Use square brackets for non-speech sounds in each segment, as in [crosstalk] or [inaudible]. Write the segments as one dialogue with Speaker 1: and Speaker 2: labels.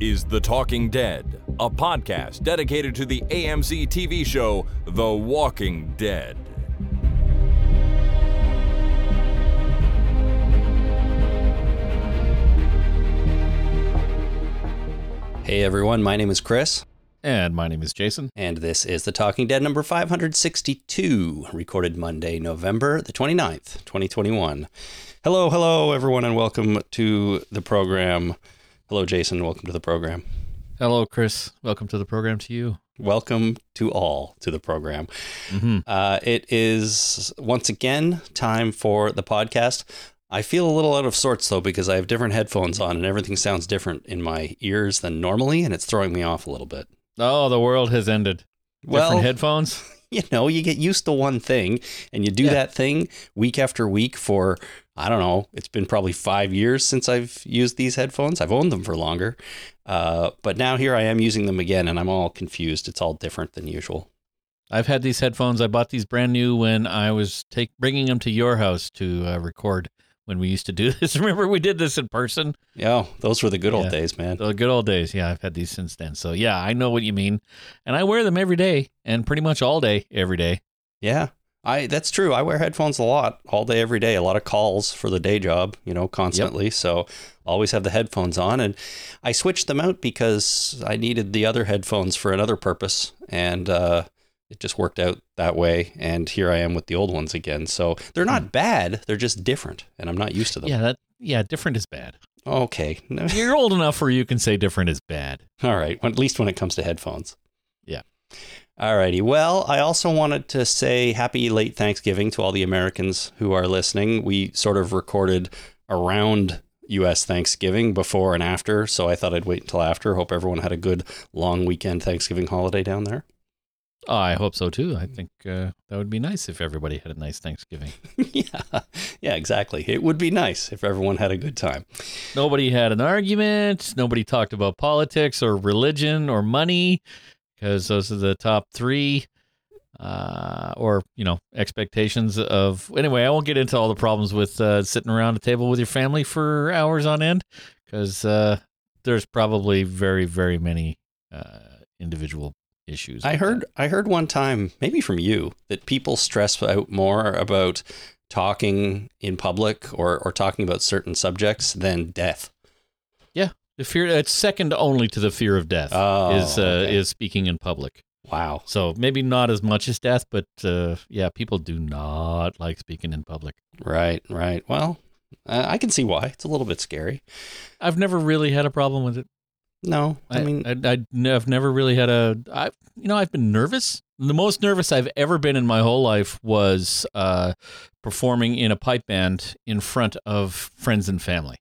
Speaker 1: is The Talking Dead, a podcast dedicated to the AMC TV show The Walking Dead.
Speaker 2: Hey everyone, my name is Chris,
Speaker 3: And my name is Jason.
Speaker 2: and this is The Talking Dead number 562, recorded Monday, November the 29th, 2021. Hello, hello everyone, and welcome to the program. Hello, Jason, welcome to the program.
Speaker 3: Hello, Chris. Welcome to the program to you.
Speaker 2: Welcome to all to the program.
Speaker 3: Mm-hmm.
Speaker 2: Uh, it is once again time for the podcast. I feel a little out of sorts though because I have different headphones on and everything sounds different in my ears than normally, and it's throwing me off a little bit.
Speaker 3: Oh, the world has ended.
Speaker 2: Well,
Speaker 3: Different headphones. [laughs]
Speaker 2: you know, you get used to one thing and you do
Speaker 3: Yeah.
Speaker 2: that thing week after week for, I don't know, it's been probably five years since I've used these headphones. I've owned them for longer. Uh, but now here I am using them again and I'm all confused. It's all different than usual.
Speaker 3: I've had these headphones. I bought these brand new when I was take bringing them to your house to uh, record when we used to do [laughs] this. Remember we did this in person?
Speaker 2: Yeah, those were the good old days, man.
Speaker 3: The good old days. Yeah, I've had these since then. So yeah, I know what you mean, and I wear them every day and pretty much all day every day.
Speaker 2: Yeah. I that's true. I wear headphones a lot, all day, every day. A lot of calls for the day job, you know, constantly. So always have the headphones on, and I switched them out because I needed the other headphones for another purpose, and uh, it just worked out that way. And here I am with the old ones again. So they're not bad; they're just different, and I'm not used to them.
Speaker 3: Yeah, that yeah, different is bad.
Speaker 2: Okay. [laughs]
Speaker 3: You're old enough where you can say different is bad.
Speaker 2: All right. Well, at least when it comes to headphones.
Speaker 3: Yeah.
Speaker 2: Alrighty. Well, I also wanted to say happy late Thanksgiving to all the Americans who are listening. We sort of recorded around US Thanksgiving before and after, so I thought I'd wait until after. Hope everyone had a good long weekend Thanksgiving holiday down there.
Speaker 3: Oh, I hope so too. I think uh, that would be nice if everybody had a nice Thanksgiving. [laughs]
Speaker 2: yeah. Yeah, exactly. It would be nice if everyone had a good time.
Speaker 3: Nobody had an argument. Nobody talked about politics or religion or money because those are the top three. Uh, or you know expectations of anyway. I won't get into all the problems with uh, sitting around a table with your family for hours on end because uh, there's probably very very many uh, individual issues.
Speaker 2: I heard I heard one time, maybe from you, that people stress out more about talking in public or, or talking about certain subjects than death.
Speaker 3: The fear. It's second only to the fear of death.
Speaker 2: Oh,
Speaker 3: is uh,
Speaker 2: okay.
Speaker 3: is speaking in public.
Speaker 2: Wow.
Speaker 3: So maybe not as much as death, but uh, yeah, people do not like speaking in public.
Speaker 2: Right, right. Well, uh, I can see why. It's a little bit scary.
Speaker 3: I've never really had a problem with it.
Speaker 2: No, I, mean,
Speaker 3: I, I, have never really had a. I, you know, I've been nervous. The most nervous I've ever been in my whole life was uh, performing in a pipe band in front of friends and family,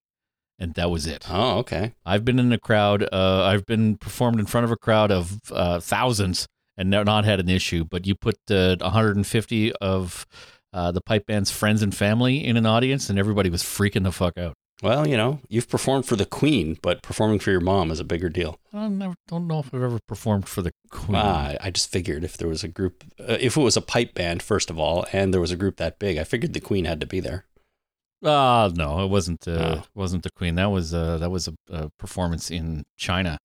Speaker 3: and that was it.
Speaker 2: oh, okay.
Speaker 3: I've been in a crowd. Uh, I've been performed in front of a crowd of uh, thousands and not had an issue. But you put uh, 150 of uh, the pipe band's friends and family in an audience, and everybody was freaking the fuck out.
Speaker 2: Well, you know, you've performed for the Queen, but performing for your mom is a bigger deal.
Speaker 3: I never, don't know if I've ever performed for the Queen.
Speaker 2: Ah, I just figured if there was a group, uh, if it was a pipe band, first of all, and there was a group that big, I figured the Queen had to be there.
Speaker 3: Ah, no, it wasn't. Uh,
Speaker 2: Oh.
Speaker 3: wasn't the Queen. That was uh, that was a, a performance in China,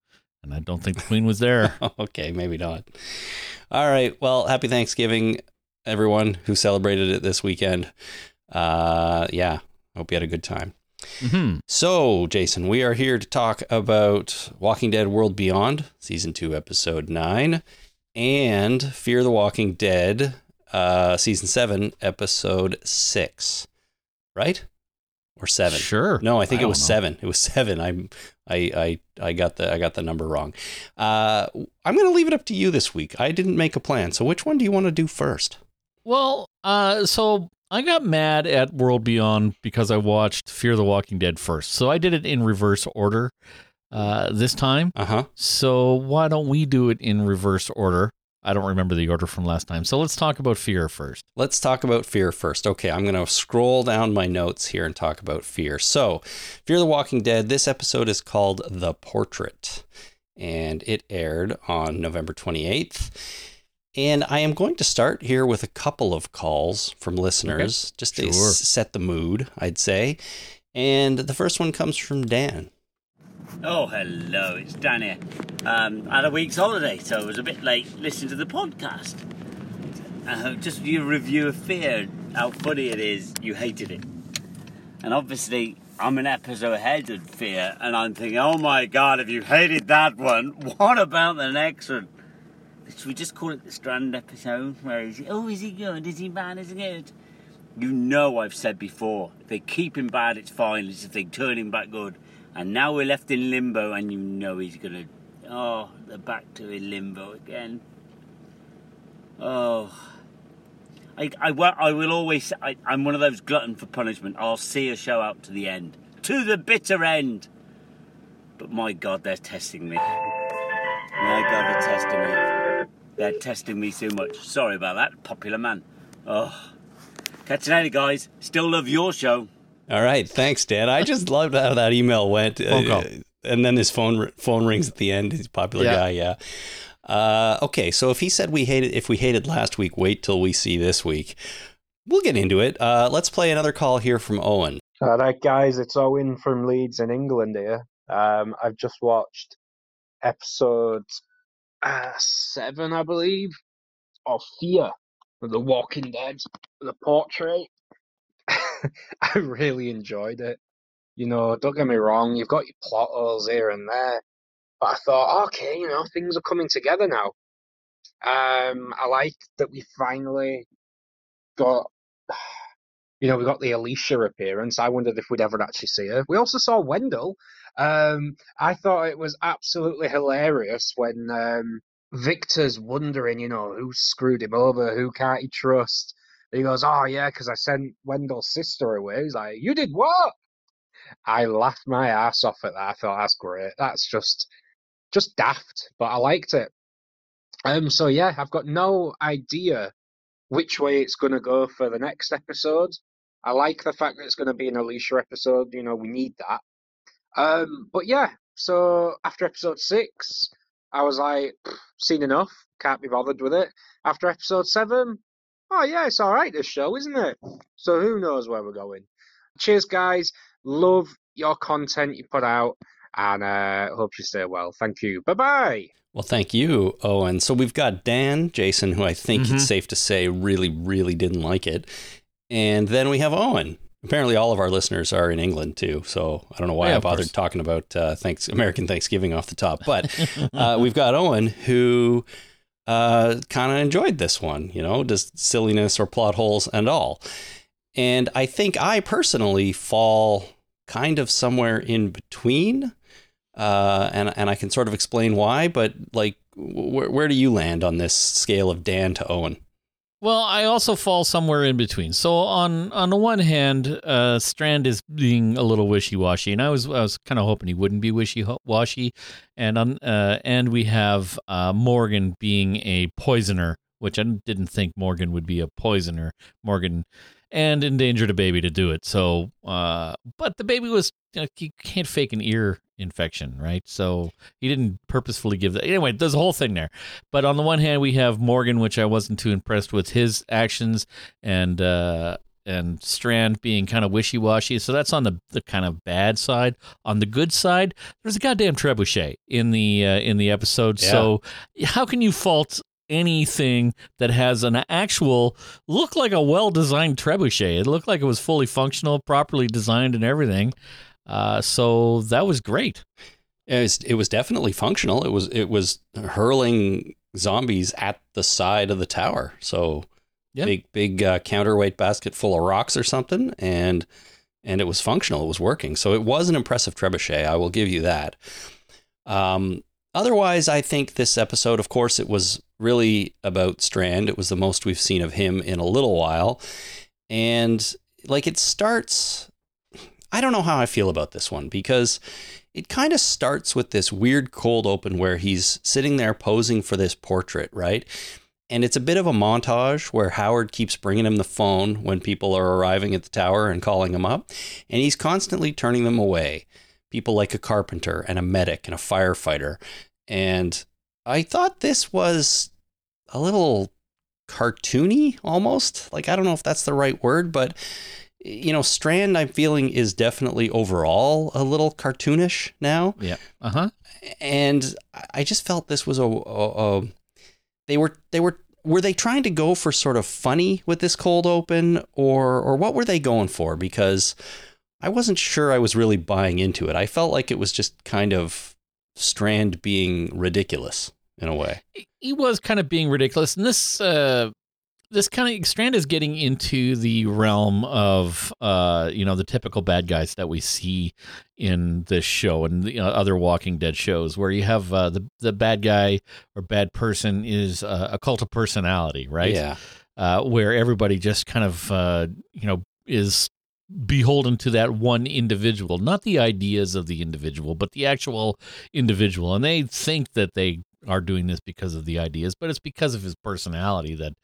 Speaker 3: and I don't think the Queen was there. [laughs]
Speaker 2: okay, maybe not. All right. Well, happy Thanksgiving, everyone who celebrated it this weekend. Uh, yeah, hope you had a good time.
Speaker 3: hmm
Speaker 2: So, Jason, we are here to talk about Walking Dead World Beyond, Season 2, Episode 9, and Fear the Walking Dead, uh, Season 7, Episode 6. Right? Or 7?
Speaker 3: Sure.
Speaker 2: No, I think
Speaker 3: I
Speaker 2: it was
Speaker 3: know.
Speaker 2: seven. It was [laughs] seven. I'm, I, I, I got the, I got the number wrong. Uh, I'm going to leave it up to you this week. I didn't make a plan. So, which one do you want to do first?
Speaker 3: Well, uh, so I got mad at World Beyond because I watched Fear the Walking Dead first. So I did it in reverse order uh, this time.
Speaker 2: Uh huh.
Speaker 3: So why don't we do it in reverse order? I don't remember the order from last time. So let's talk about Fear first.
Speaker 2: Let's talk about fear first. Okay, I'm going to scroll down my notes here and talk about fear. So, Fear the Walking Dead, this episode is called The Portrait, and it aired on November 28th. And I am going to start here with a couple of calls from listeners just to
Speaker 3: Sure.
Speaker 2: set the mood, I'd say. And the first one comes from Dan.
Speaker 4: Oh, hello, it's Dan here. Um, I had a week's holiday, so I was a bit late listening to the podcast. Uh, just your review of Fear, how funny it is, you hated it. And obviously, I'm an episode ahead of Fear, and I'm thinking, oh my god, if you hated that one, what about the next one? Should we just call it the Strand episode? Where is he? Oh, is he good? Is he bad? Is he good? You know I've said before, if they keep him bad, it's fine. It's if they turn him back good. And now we're left in limbo, and you know he's gonna. Oh, they're back to in limbo again. Oh. I, I, I will always. I, I'm one of those glutton for punishment. I'll see a show out to the end, to the bitter end. But my God, they're testing me. My God, they're testing me. They're testing me so much. Sorry about that, popular man. Oh. Catch you later, guys. Still love your show.
Speaker 2: All right, thanks, Dan. I just loved how that email went.
Speaker 3: Phone call.
Speaker 2: Uh, and then his phone phone rings at the end. He's a popular
Speaker 3: Yeah.
Speaker 2: guy, yeah. Uh, okay, so if he said we hated, if we hated last week, wait till we see this week. We'll get into it. Uh, let's play another call here from Owen.
Speaker 5: All right, guys, it's Owen from Leeds in England here. Um, I've just watched episode uh, seven, I believe, of Fear, The Walking Dead, the portrait. [laughs] I really enjoyed it. You know, don't get me wrong, you've got your plot holes here and there, but I thought, okay, you know, things are coming together now. Um, I like that we finally got [sighs] you know, we got the Alicia appearance. I wondered if we'd ever actually see her. We also saw Wendell. Um, I thought it was absolutely hilarious when um, Victor's wondering, you know, who screwed him over, who can't he trust. He goes, "Oh yeah, because I sent Wendell's sister away." He's like, "You did what?" I laughed my ass off at that. I thought that's great. That's just, just daft, but I liked it. Um, so yeah, I've got no idea which way it's to go for the next episode. I like the fact that it's to be an Alicia episode. You know, we need that. Um, but yeah, so after episode six, I was like, seen enough. Can't be bothered with it. After episode seven, oh yeah, it's all right. This show, isn't it? So who knows where we're going? Cheers, guys. Love your content you put out, and uh, hope you stay well. Thank you. Bye bye.
Speaker 2: Well, thank you, Owen. So we've got Dan, Jason, who I think
Speaker 3: Mhm.
Speaker 2: it's safe to say really, really didn't like it. And then we have Owen. Apparently, all of our listeners are in England too. So I don't know why
Speaker 3: Yeah,
Speaker 2: I bothered
Speaker 3: course.
Speaker 2: talking about uh, thanks American Thanksgiving off the top. But [laughs] uh, we've got Owen who uh, kind of enjoyed this one, you know, just silliness or plot holes and all. And I think I personally fall kind of somewhere in between. Uh, and, and I can sort of explain why, but like, where, where do you land on this scale of Dan to Owen?
Speaker 3: Well, I also fall somewhere in between. So on on the one hand, uh, Strand is being a little wishy washy, and I was I was kind of hoping he wouldn't be wishy washy, and on uh, and we have uh, Morgan being a poisoner, which I didn't think Morgan would be a poisoner. Morgan and endangered a baby to do it. So, uh, but the baby was you, know, you can't fake an ear infection, right? So he didn't purposefully give that. Anyway, there's a whole thing there. But on the one hand, we have Morgan, which I wasn't too impressed with his actions, and uh, and Strand being kind of wishy washy. So that's on the the kind of bad side. On the good side, there's a goddamn trebuchet in the uh, in the episode.
Speaker 2: Yeah.
Speaker 3: So how can you fault? Anything that has an actual look like a well designed trebuchet. It looked like it was fully functional, properly designed, and everything. Uh, so that was great.
Speaker 2: It was, it was definitely functional. It was it was hurling zombies at the side of the tower. So
Speaker 3: Yeah.
Speaker 2: big big uh, counterweight basket full of rocks or something, and and it was functional. It was working. So it was an impressive trebuchet. I will give you that. Um, otherwise, I think this episode, of course, it was really about Strand. It was the most we've seen of him in a little while, and like it starts. I don't know how I feel about this one because it kind of starts with this weird cold open where he's sitting there posing for this portrait, right? And it's a bit of a montage where Howard keeps bringing him the phone when people are arriving at the tower and calling him up. And he's constantly turning them away. People like a carpenter and a medic and a firefighter. And I thought this was a little cartoony almost. Like, I don't know if that's the right word, but you know, Strand, I'm feeling is definitely overall a little cartoonish now.
Speaker 3: Yeah. Uh huh.
Speaker 2: and I just felt this was a, a, a they were they were were they trying to go for sort of funny with this cold open or or what were they going for because I wasn't sure I was really buying into it. I felt like it was just kind of Strand being ridiculous in a way.
Speaker 3: he was kind of being ridiculous, and this uh, this kind of Strand is getting into the realm of uh, you know the typical bad guys that we see in this show and the uh, other Walking Dead shows, where you have uh, the the bad guy or bad person is uh, a cult of personality, right?
Speaker 2: Yeah.
Speaker 3: uh, where everybody just kind of uh, you know is beholden to that one individual, not the ideas of the individual, but the actual individual, and they think that they are doing this because of the ideas, but it's because of his personality that.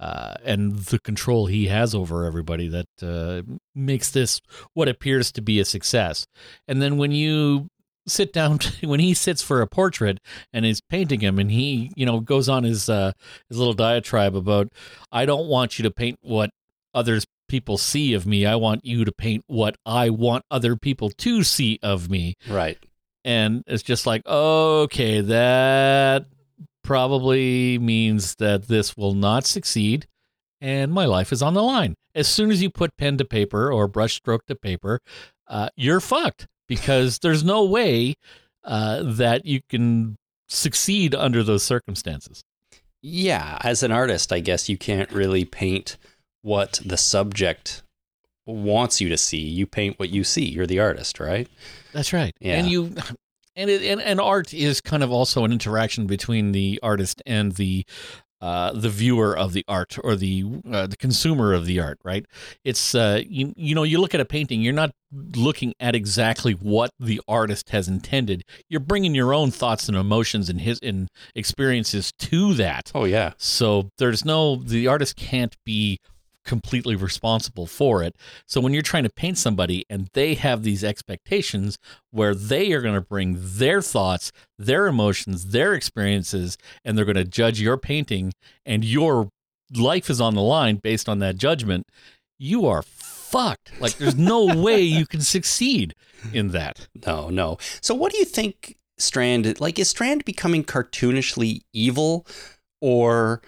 Speaker 3: Uh, and the control he has over everybody that uh, makes this what appears to be a success. And then when you sit down [laughs] when he sits for a portrait and is painting him and he you know goes on his uh his little diatribe about i don't want you to paint what others people see of me i want you to paint what i want other people to see of me
Speaker 2: Right.
Speaker 3: And it's just like okay that probably means that this will not succeed and my life is on the line. As soon as you put pen to paper or brush stroke to paper uh, you're fucked because there's no way uh, that you can succeed under those circumstances.
Speaker 2: Yeah, as an artist, I guess you can't really paint what the subject wants you to see. You paint what you see. You're the artist, right?
Speaker 3: That's right.
Speaker 2: Yeah.
Speaker 3: And you and it and, and art is kind of also an interaction between the artist and the uh, the viewer of the art or the uh, the consumer of the art, right? It's uh, you, you know you look at a painting, you're not looking at exactly what the artist has intended. You're bringing your own thoughts and emotions and his and experiences to that.
Speaker 2: Oh yeah.
Speaker 3: So there's no the artist can't be completely responsible for it. So when you're trying to paint somebody and they have these expectations where they are going to bring their thoughts, their emotions, their experiences and they're going to judge your painting and your life is on the line based on that judgment, you are fucked. Like there's no way you can succeed in that.
Speaker 2: No, no. So what do you think Strand like is Strand becoming cartoonishly evil or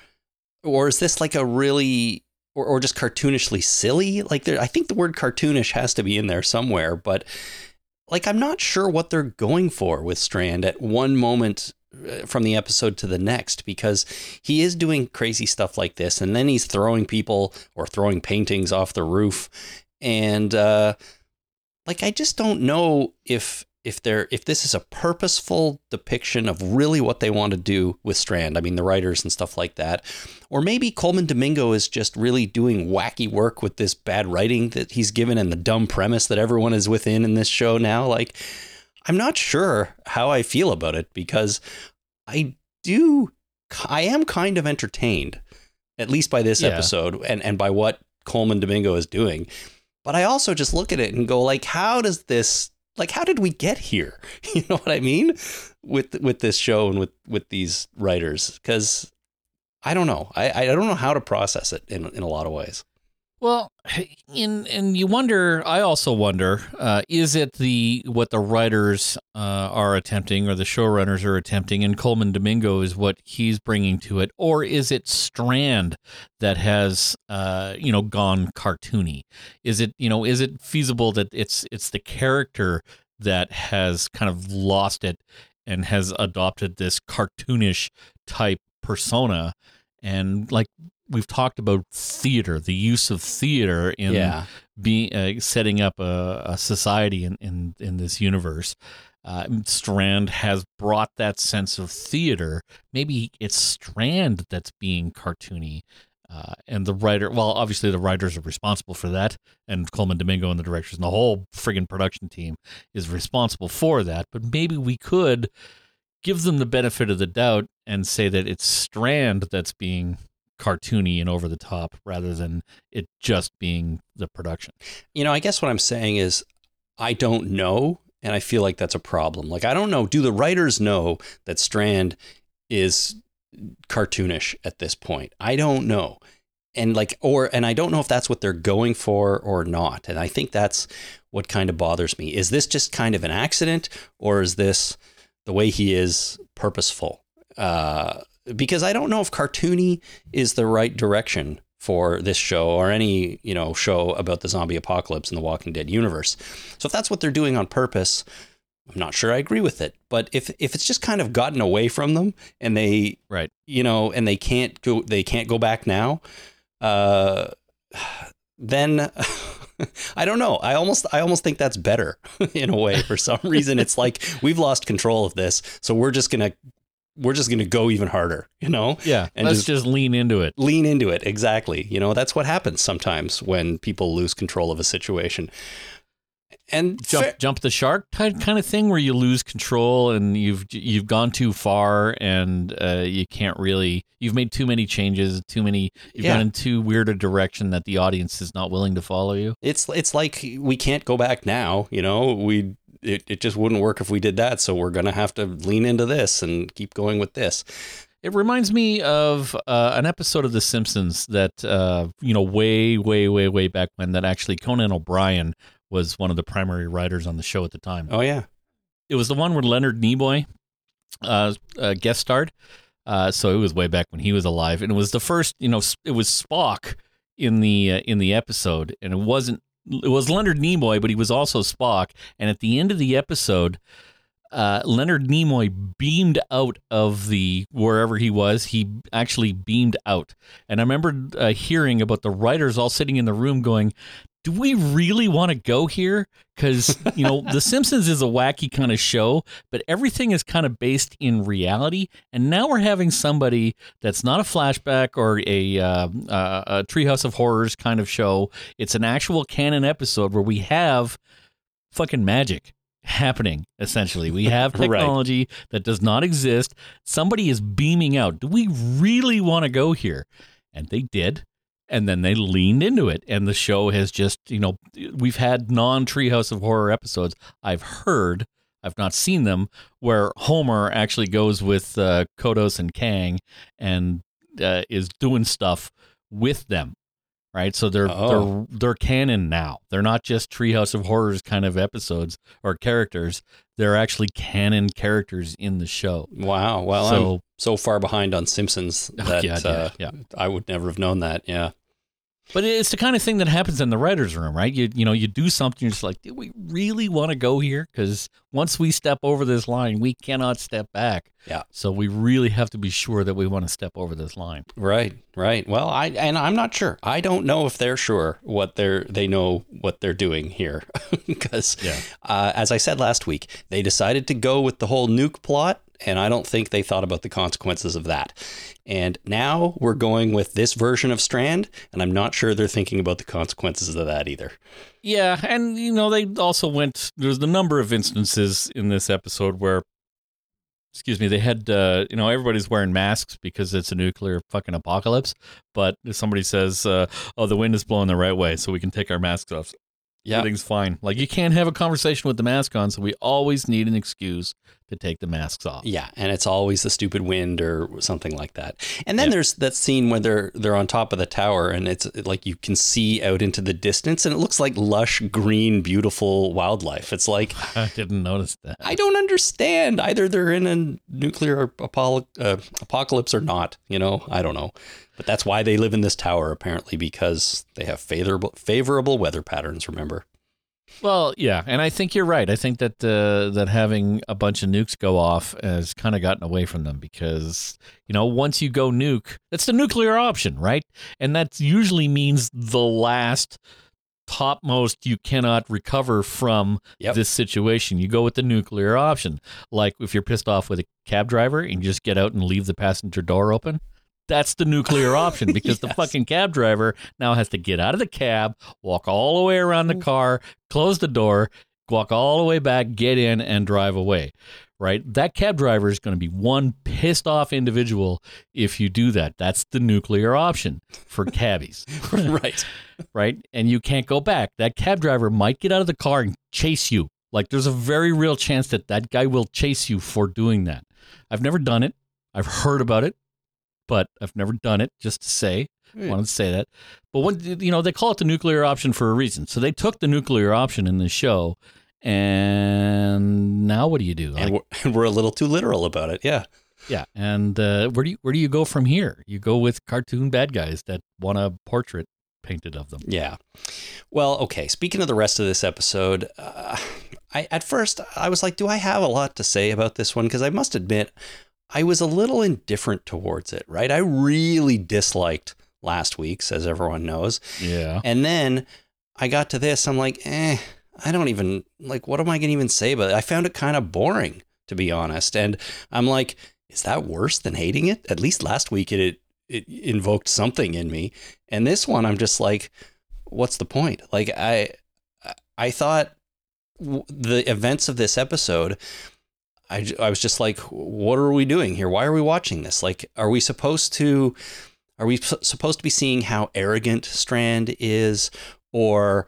Speaker 2: or is this like a really or, or just cartoonishly silly? Like there I think the word cartoonish has to be in there somewhere, but like I'm not sure what they're going for with Strand at one moment uh, from the episode to the next because he is doing crazy stuff like this and then he's throwing people or throwing paintings off the roof and uh like I just don't know if if they're if this is a purposeful depiction of really what they want to do with Strand. I mean the writers and stuff like that. Or maybe Colman Domingo is just really doing wacky work with this bad writing that he's given and the dumb premise that everyone is within in this show now. Like I'm not sure how I feel about it because I do I am kind of entertained at least by this
Speaker 3: Yeah.
Speaker 2: episode and and by what Colman Domingo is doing. But I also just look at it and go like how does this like how did we get here? [laughs] You know what I mean? With with this show and with with these writers cuz I don't know. I I don't know how to process it in in a lot of ways.
Speaker 3: Well, in and you wonder. I also wonder: uh, is it the what the writers uh, are attempting, or the showrunners are attempting, and Colman Domingo is what he's bringing to it, or is it Strand that has, uh, you know, gone cartoony? Is it, you know, is it feasible that it's it's the character that has kind of lost it and has adopted this cartoonish type persona? And like we've talked about theater, the use of theater in
Speaker 2: yeah.
Speaker 3: being uh, setting up a, a society in, in in this universe. Uh, Strand has brought that sense of theater. Maybe it's Strand that's being cartoony. Uh, and the writer, well, obviously the writers are responsible for that, and Colman Domingo and the directors and the whole friggin' production team is responsible for that. But maybe we could give them the benefit of the doubt and say that it's Strand that's being cartoony and over the top rather than it just being the production.
Speaker 2: You know, I guess what I'm saying is I don't know and I feel like that's a problem. Like I don't know, do the writers know that Strand is cartoonish at this point? I don't know. and like or and I don't know if that's what they're going for or not. And I think that's what kind of bothers me. Is this just kind of an accident or is this the way he is purposeful? Uh, because I don't know if cartoony is the right direction for this show or any, you know, show about the zombie apocalypse in the Walking Dead universe. So if that's what they're doing on purpose, I'm not sure I agree with it. But if if it's just kind of gotten away from them and they
Speaker 3: Right.
Speaker 2: you know, and they can't go they can't go back now, uh [sighs] then [laughs] I don't know. I almost I almost think that's better [laughs] in a way. For some reason it's like we've lost control of this, so we're just going to we're just going to go even harder, you know?
Speaker 3: Yeah.
Speaker 2: And
Speaker 3: let's
Speaker 2: just-
Speaker 3: just lean into it.
Speaker 2: lean into it exactly you know that's what happens sometimes when people lose control of a situation and
Speaker 3: jump
Speaker 2: fair-
Speaker 3: jump the shark kind of thing where you lose control and you've you've gone too far and uh, you can't really you've made too many changes too many you've
Speaker 2: Yeah.
Speaker 3: gone in too weird a direction that the audience is not willing to follow you
Speaker 2: it's it's like we can't go back now you know we it, it just wouldn't work if we did that so we're gonna have to lean into this and keep going with this
Speaker 3: it reminds me of uh, an episode of The Simpsons that uh, you know way way way way back when that actually Conan O'Brien was one of the primary writers on the show at the time.
Speaker 2: oh yeah
Speaker 3: it was the one where Leonard Nimoy uh, uh, guest starred. Uh, so it was way back when he was alive, and it was the first. You know, it was Spock in the uh, in the episode, and it wasn't. It was Leonard Nimoy, but he was also Spock. And at the end of the episode, uh, Leonard Nimoy beamed out of the wherever he was. He actually beamed out, and I remember uh, hearing about the writers all sitting in the room going, "Do we really want to go here?" Because you know, The Simpsons is a wacky kind of show, but everything is kind of based in reality. And now we're having somebody that's not a flashback or a, uh, uh, a Treehouse of Horrors kind of show. It's an actual canon episode where we have fucking magic happening essentially we [laughs] have
Speaker 2: Right.
Speaker 3: technology that does not exist somebody is beaming out do we really want to go here and they did and then they leaned into it and the show has just you know we've had non treehouse of horror episodes. I've heard i've not seen them where homer actually goes with uh, kodos and kang and uh, is doing stuff with them right? So they're
Speaker 2: Oh.
Speaker 3: they're they're canon now. They're not just treehouse of horrors kind of episodes or characters. They're actually canon characters in the show.
Speaker 2: Wow. Well
Speaker 3: So-
Speaker 2: i'm so far behind on simpsons [laughs]
Speaker 3: Oh,
Speaker 2: that
Speaker 3: yeah, yeah,
Speaker 2: uh,
Speaker 3: yeah.
Speaker 2: i would never have known that. Yeah
Speaker 3: But it's the kind of thing that happens in the writers' room, right? You you know, you do something, you're just like, do we really want to go here? Because once we step over this line, we cannot step back.
Speaker 2: Yeah.
Speaker 3: So we really have to be sure that we want to step over this line.
Speaker 2: Right, right. Well, I and I'm not sure. I don't know if they're sure what they're they know what they're doing here, [laughs] because
Speaker 3: Yeah.
Speaker 2: uh, as I said last week, they decided to go with the whole nuke plot, and I don't think they thought about the consequences of that. And now we're going with this version of Strand, and I'm not sure they're thinking about the consequences of that either.
Speaker 3: Yeah, and you know, they also went. There's a number of instances in this episode where, excuse me, they had uh, you know everybody's wearing masks because it's a nuclear fucking apocalypse. But if somebody says, uh, "Oh, the wind is blowing the right way, so we can take our masks off,"
Speaker 2: Yeah,
Speaker 3: everything's fine. Like you can't have a conversation with the mask on, so we always need an excuse to take the masks off.
Speaker 2: Yeah, and it's always the stupid wind or something like that. And then
Speaker 3: Yeah.
Speaker 2: there's that scene where they're they're on top of the tower and it's like you can see out into the distance and it looks like lush green beautiful wildlife. It's like [laughs]
Speaker 3: I didn't notice that.
Speaker 2: I don't understand. Either they're in a nuclear apol- uh, apocalypse or not, you know? I don't know. But that's why they live in this tower apparently because they have favorable favorable weather patterns, remember?
Speaker 3: Well, yeah, and I think you're right. I think that uh, that having a bunch of nukes go off has kind of gotten away from them because you know once you go nuke, that's the nuclear option, right? And that usually means the last topmost you cannot recover from
Speaker 2: Yep.
Speaker 3: this situation. You go with the nuclear option. Like if you're pissed off with a cab driver and you just get out and leave the passenger door open. That's the nuclear option [laughs] because the fucking cab driver now has to get out of the cab, walk all the way around the mm. car, close the door, walk all the way back, get in, and drive away. Right? That cab driver is going to be one pissed off individual if you do that. That's the nuclear option for cabbies. [laughs]
Speaker 2: right. [laughs]
Speaker 3: right? And you can't go back. That cab driver might get out of the car and chase you. Like there's a very real chance that that guy will chase you for doing that. I've never done it. I've heard about it. But I've never done it. Just to say,
Speaker 2: Yeah.
Speaker 3: wanted to say that. But when you know they call it the nuclear option for a reason. So they took the nuclear option in the show, and now what do you do?
Speaker 2: and
Speaker 3: Like,
Speaker 2: we're, [laughs] and we're a little too literal about it. Yeah.
Speaker 3: yeah, and uh, where do you where do you go from here? You go with cartoon bad guys that want a portrait painted of them.
Speaker 2: Yeah. Well, okay. Speaking of the rest of this episode, uh, I at first I was like, do I have a lot to say about this one? Because I must admit, I was a little indifferent towards it. Right. I really disliked last week's, as everyone knows,
Speaker 3: Yeah,
Speaker 2: and then I got to this. I'm like, eh. I don't even like. What am I going to even say about it? I found it kind of boring, to be honest. And I'm like, is that worse than hating it? At least last week it, it it invoked something in me, and this one I'm just like, what's the point? Like I I thought w- the events of this episode. I, I was just like, what are we doing here? Why are we watching this? Like, are we supposed to, are we s- supposed to be seeing how arrogant Strand is, or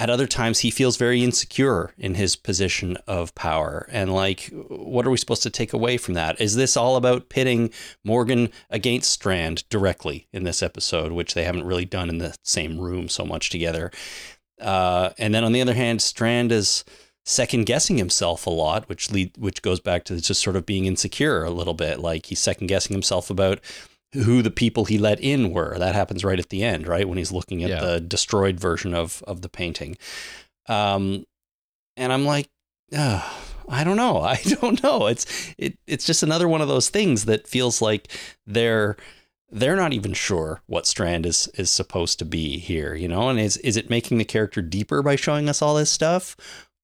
Speaker 2: at other times he feels very insecure in his position of power and like what are we supposed to take away from that is this all about pitting morgan against strand directly in this episode which they haven't really done in the same room so much together uh, and then on the other hand strand is second guessing himself a lot which lead which goes back to just sort of being insecure a little bit like he's second guessing himself about who the people he let in were. That happens right at the end, right when he's looking at
Speaker 3: Yeah.
Speaker 2: the destroyed version of of the painting. Um, and I'm like, uh, I don't know. [laughs] I don't know. It's it it's just another one of those things that feels like they're they're not even sure what Strand is is supposed to be here, you know? And is is it making the character deeper by showing us all this stuff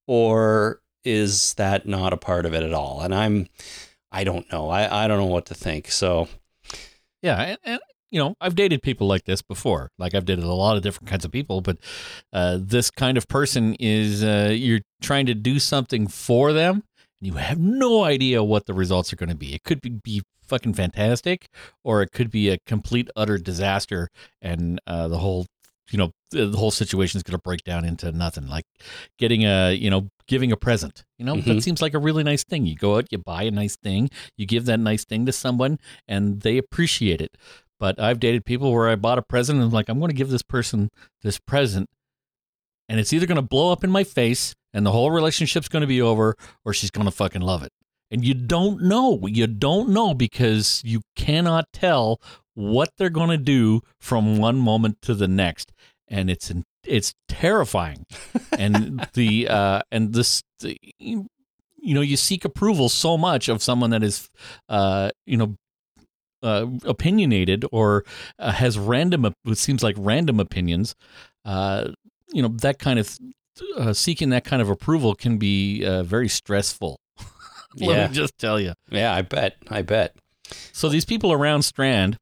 Speaker 2: or is that not a part of it at all? And I'm I don't know. I I don't know what to think. So,
Speaker 3: Yeah, and, and you know, I've dated people like this before. Like I've dated a lot of different kinds of people, but uh, this kind of person is uh, you're trying to do something for them, and you have no idea what the results are going to be. It could be, be fucking fantastic, or it could be a complete utter disaster, and uh, the whole you know the whole situation is going to break down into nothing. Like getting a you know giving a present. You know that
Speaker 2: Mhm.
Speaker 3: seems like a really nice thing. You go out, you buy a nice thing, you give that nice thing to someone, and they appreciate it. But I've dated people where I bought a present and I'm like, I'm going to give this person this present, and it's either going to blow up in my face and the whole relationship's going to be over, or she's going to fucking love it. And you don't know. You don't know because you cannot tell what they're going to do from one moment to the next, and it's it's terrifying. and [laughs] the uh, and this the, you know you seek approval so much of someone that is uh, you know uh, opinionated or uh, has random it seems like random opinions uh, you know that kind of uh, seeking that kind of approval can be uh, very stressful [laughs] let
Speaker 2: Yeah.
Speaker 3: me just tell you
Speaker 2: yeah, I bet. I bet.
Speaker 3: so these people around Strand,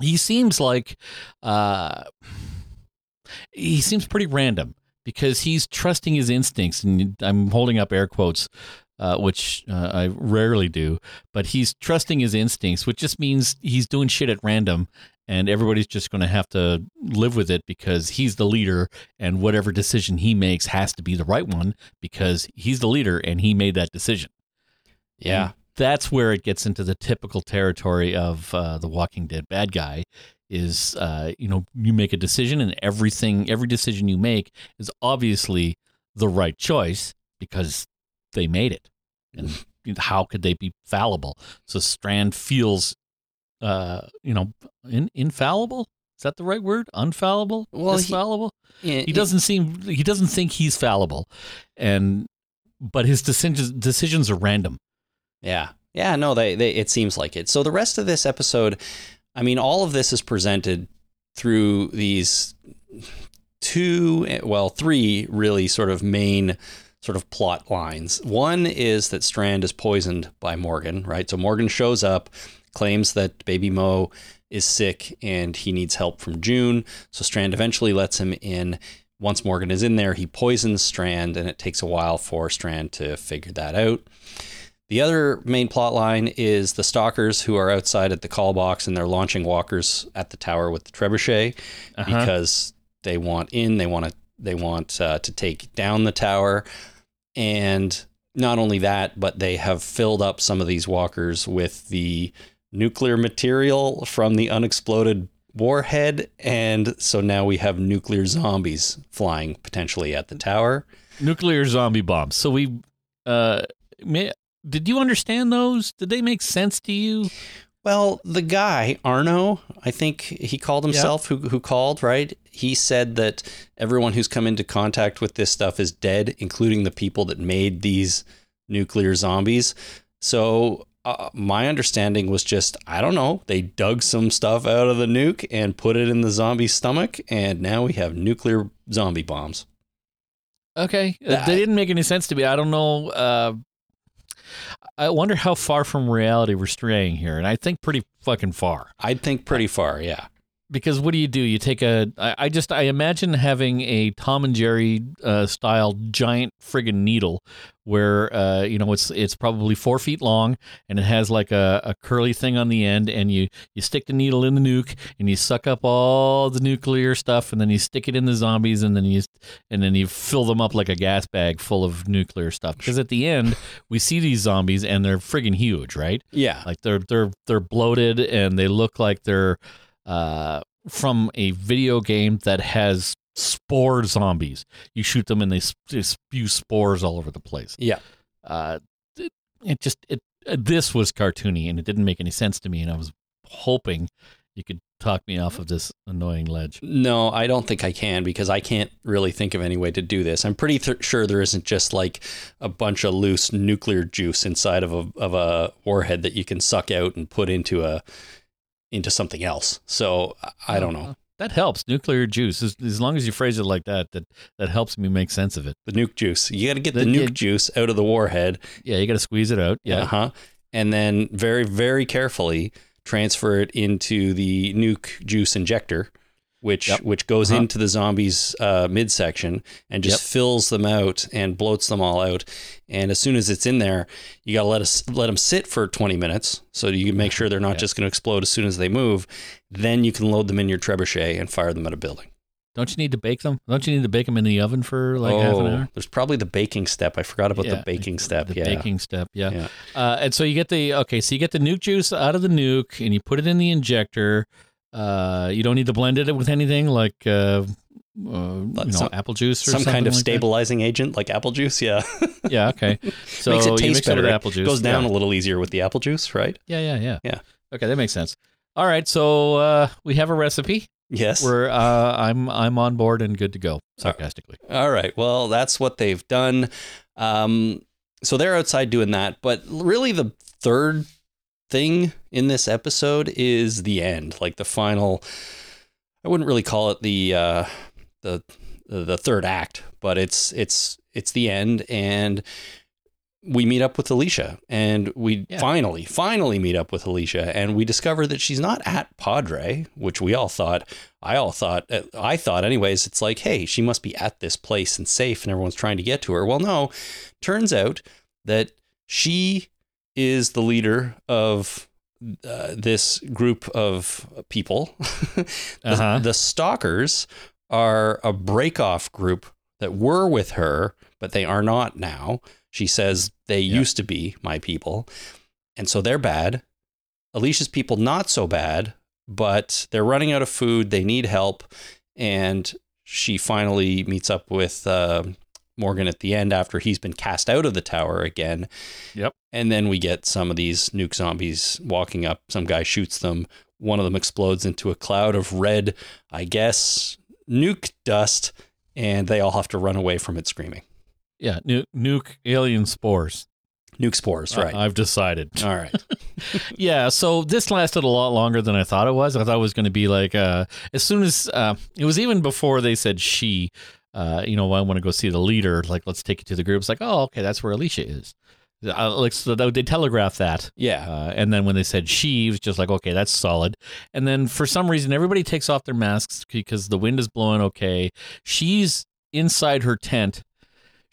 Speaker 3: he seems like uh, he seems pretty random because he's trusting his instincts, and I'm holding up air quotes, uh, which uh, I rarely do, but he's trusting his instincts, which just means he's doing shit at random. And everybody's just going to have to live with it because he's the leader, and whatever decision he makes has to be the right one because he's the leader and he made that decision
Speaker 2: Yeah.
Speaker 3: that's where it gets into the typical territory of uh, the Walking Dead bad guy. Is uh, you know you make a decision and everything every decision you make is obviously the right choice because they made it, and how could they be fallible? So Strand feels, uh, you know, in, infallible. Is that the right word? Unfallible?
Speaker 2: Well, he-
Speaker 3: Disfallible? He doesn't seem he doesn't think he's fallible and but his decisions decisions are random
Speaker 2: Yeah. Yeah, no, they, they it seems like it. So the rest of this episode, I mean, all of this is presented through these two well, three really sort of main sort of plot lines. One is that Strand is poisoned by Morgan, right? So Morgan shows up, claims that baby Mo is sick and he needs help from June. So Strand eventually lets him in. Once Morgan is in there, he poisons Strand, and it takes a while for Strand to figure that out. The other main plot line is the stalkers who are outside at the call box and they're launching walkers at the tower with the trebuchet
Speaker 3: Uh-huh.
Speaker 2: because they want in, they want to they want uh, to take down the tower, and not only that, but they have filled up some of these walkers with the nuclear material from the unexploded warhead. And so now we have nuclear zombies flying potentially at the tower.
Speaker 3: Nuclear zombie bombs. So we, uh, may, did you understand those? Did they make sense to you?
Speaker 2: Well, the guy, Arno, I think he called himself, who, who called, right? He said that everyone who's come into contact with this stuff is dead, including the people that made these nuclear zombies. So, uh, my understanding was just, I don't know, they dug some stuff out of the nuke and put it in the zombie's stomach, and now we have nuclear zombie bombs.
Speaker 3: Okay, uh, they didn't make any sense to me. I don't know. Uh, I wonder how far from reality we're straying here, and I think pretty fucking far.
Speaker 2: I'd think pretty far, yeah.
Speaker 3: Because what do you do? You take a. I, I just I imagine having a Tom and Jerry uh, style giant friggin' needle, where uh, you know it's it's probably four feet long and it has like a, a curly thing on the end, and you you stick the needle in the nuke and you suck up all the nuclear stuff, and then you stick it in the zombies, and then you and then you fill them up like a gas bag full of nuclear stuff. Because at the end we see these zombies and they're friggin' huge, right?
Speaker 2: Yeah.
Speaker 3: Like they're they're they're bloated and they look like they're uh, from a video game that has spore zombies. You shoot them and they, sp- they spew spores all over the place.
Speaker 2: Yeah.
Speaker 3: Uh, it, it just it uh, this was cartoony and it didn't make any sense to me, and I was hoping you could talk me off of this annoying ledge.
Speaker 2: No, I don't think I can because I can't really think of any way to do this. I'm pretty th- sure there isn't just like a bunch of loose nuclear juice inside of a of a warhead that you can suck out and put into a into something else. So I don't know.
Speaker 3: That helps. Nuclear juice, as, as long as you phrase it like that, that that helps me make sense of it.
Speaker 2: The nuke juice. You got to get the,
Speaker 3: The-
Speaker 2: nuke juice out of the warhead.
Speaker 3: Yeah, you got to squeeze it out. Yeah.
Speaker 2: Uh huh. And then very very carefully transfer it into the nuke juice injector. Which
Speaker 3: Yep.
Speaker 2: which goes
Speaker 3: Uh-huh.
Speaker 2: into the zombies uh, midsection and just
Speaker 3: Yep.
Speaker 2: fills them out and bloats them all out. And as soon as it's in there, you got to let us let them sit for 20 minutes so you can make [laughs] sure they're not
Speaker 3: Yeah.
Speaker 2: just going to explode as soon as they move. Then you can load them in your trebuchet and fire them at a building.
Speaker 3: Don't you need to bake them? Don't you need to bake them in the oven for like half an hour?
Speaker 2: There's probably the baking step. I forgot about
Speaker 3: Yeah,
Speaker 2: the baking step.
Speaker 3: The
Speaker 2: yeah.
Speaker 3: baking step, yeah.
Speaker 2: Yeah.
Speaker 3: Uh, and so you get the okay, so you get the nuke juice out of the nuke, and you put it in the injector. Uh, you don't need to blend it with anything like uh, uh, you know,
Speaker 2: some-
Speaker 3: apple juice or
Speaker 2: Some kind of
Speaker 3: like that?
Speaker 2: stabilizing agent like apple juice. Yeah. [laughs]
Speaker 3: Yeah, okay. So
Speaker 2: Makes it taste better. It
Speaker 3: apple juice.
Speaker 2: Goes down
Speaker 3: Yeah.
Speaker 2: a little easier with the apple juice, right?
Speaker 3: Yeah, yeah, yeah.
Speaker 2: Yeah.
Speaker 3: Okay, that makes sense. All right, so uh, we have a recipe.
Speaker 2: Yes.
Speaker 3: We're uh, I'm I'm on board and good to go. Sarcastically.
Speaker 2: All right. Well, that's what they've done. Um, so they're outside doing that. But really, the third thing in this episode is the end, like the final. I wouldn't really call it the uh, the the third act, but it's it's it's the end, and we meet up with Alicia, and we
Speaker 3: Yeah.
Speaker 2: finally finally meet up with Alicia, and we discover that she's not at Padre, which we all thought. I all thought uh, I thought anyways. It's like, hey, she must be at this place and safe, and everyone's trying to get to her. Well, no, turns out that she is the leader of uh, this group of people. [laughs] the,
Speaker 3: Uh-huh.
Speaker 2: the stalkers are a break-off group that were with her, but they are not now. She says they
Speaker 3: Yeah.
Speaker 2: used to be my people, and so they're bad. Alicia's people not so bad, but they're running out of food. They need help, and she finally meets up with uh, Morgan at the end after he's been cast out of the tower again.
Speaker 3: Yep.
Speaker 2: And then we get some of these nuke zombies walking up. Some guy shoots them. One of them explodes into a cloud of red, I guess, nuke dust, and they all have to run away from it screaming.
Speaker 3: Yeah, nuke, nuke alien spores.
Speaker 2: Nuke spores, right?
Speaker 3: I, have decided.
Speaker 2: all right. [laughs]
Speaker 3: yeah, so this lasted a lot longer than I thought it was. I thought it was going to be like uh, as soon as uh, it was even before they said she. Uh, you know, I want to go see the leader. Like, let's take you to the group. It's like, oh, okay, that's where Alicia is. Uh, like, so they telegraphed that.
Speaker 2: Yeah.
Speaker 3: Uh, and then when they said she, was just like, okay, that's solid. And then for some reason, everybody takes off their masks because the wind is blowing okay. She's inside her tent.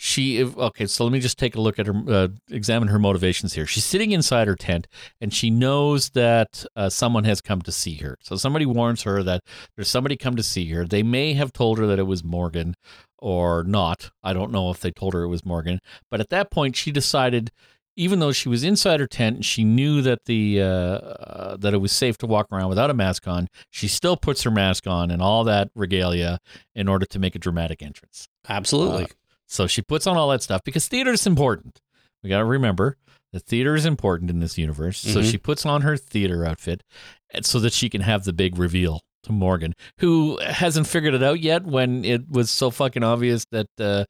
Speaker 3: She okay, so let me just take a look at her, uh, examine her motivations here. She's sitting inside her tent, and she knows that uh, someone has come to see her. So somebody warns her that there's somebody come to see her. They may have told her that it was Morgan, or not. I don't know if they told her it was Morgan. But at that point, she decided, even though she was inside her tent and she knew that the uh, uh, that it was safe to walk around without a mask on, she still puts her mask on and all that regalia in order to make a dramatic entrance.
Speaker 2: Absolutely.
Speaker 3: Uh, so she puts on all that stuff because theater is important. We got to remember that theater is important in this universe. So
Speaker 2: Mhm.
Speaker 3: she puts on her theater outfit so that she can have the big reveal to Morgan, who hasn't figured it out yet when it was so fucking obvious that uh,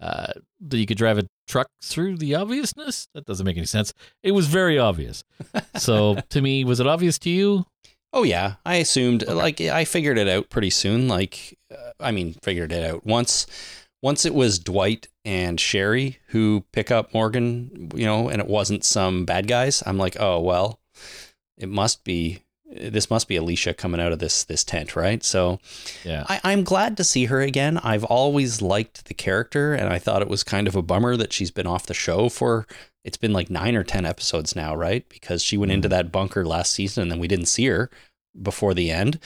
Speaker 3: uh, that you could drive a truck through the obviousness. That doesn't make any sense. It was very obvious. [laughs] so to me, was it obvious to you?
Speaker 2: Oh yeah, I assumed like I figured it out pretty soon. Like, uh, I mean, figured it out once. Once it was Dwight and Sherry who pick up Morgan, you know, and it wasn't some bad guys. I'm like, oh well, it must be. This must be Alicia coming out of this this tent, right? So,
Speaker 3: Yeah.
Speaker 2: I, I'm glad to see her again. I've always liked the character, and I thought it was kind of a bummer that she's been off the show for. It's been like nine or ten episodes now, right? Because she went into that bunker last season, and then we didn't see her before the end.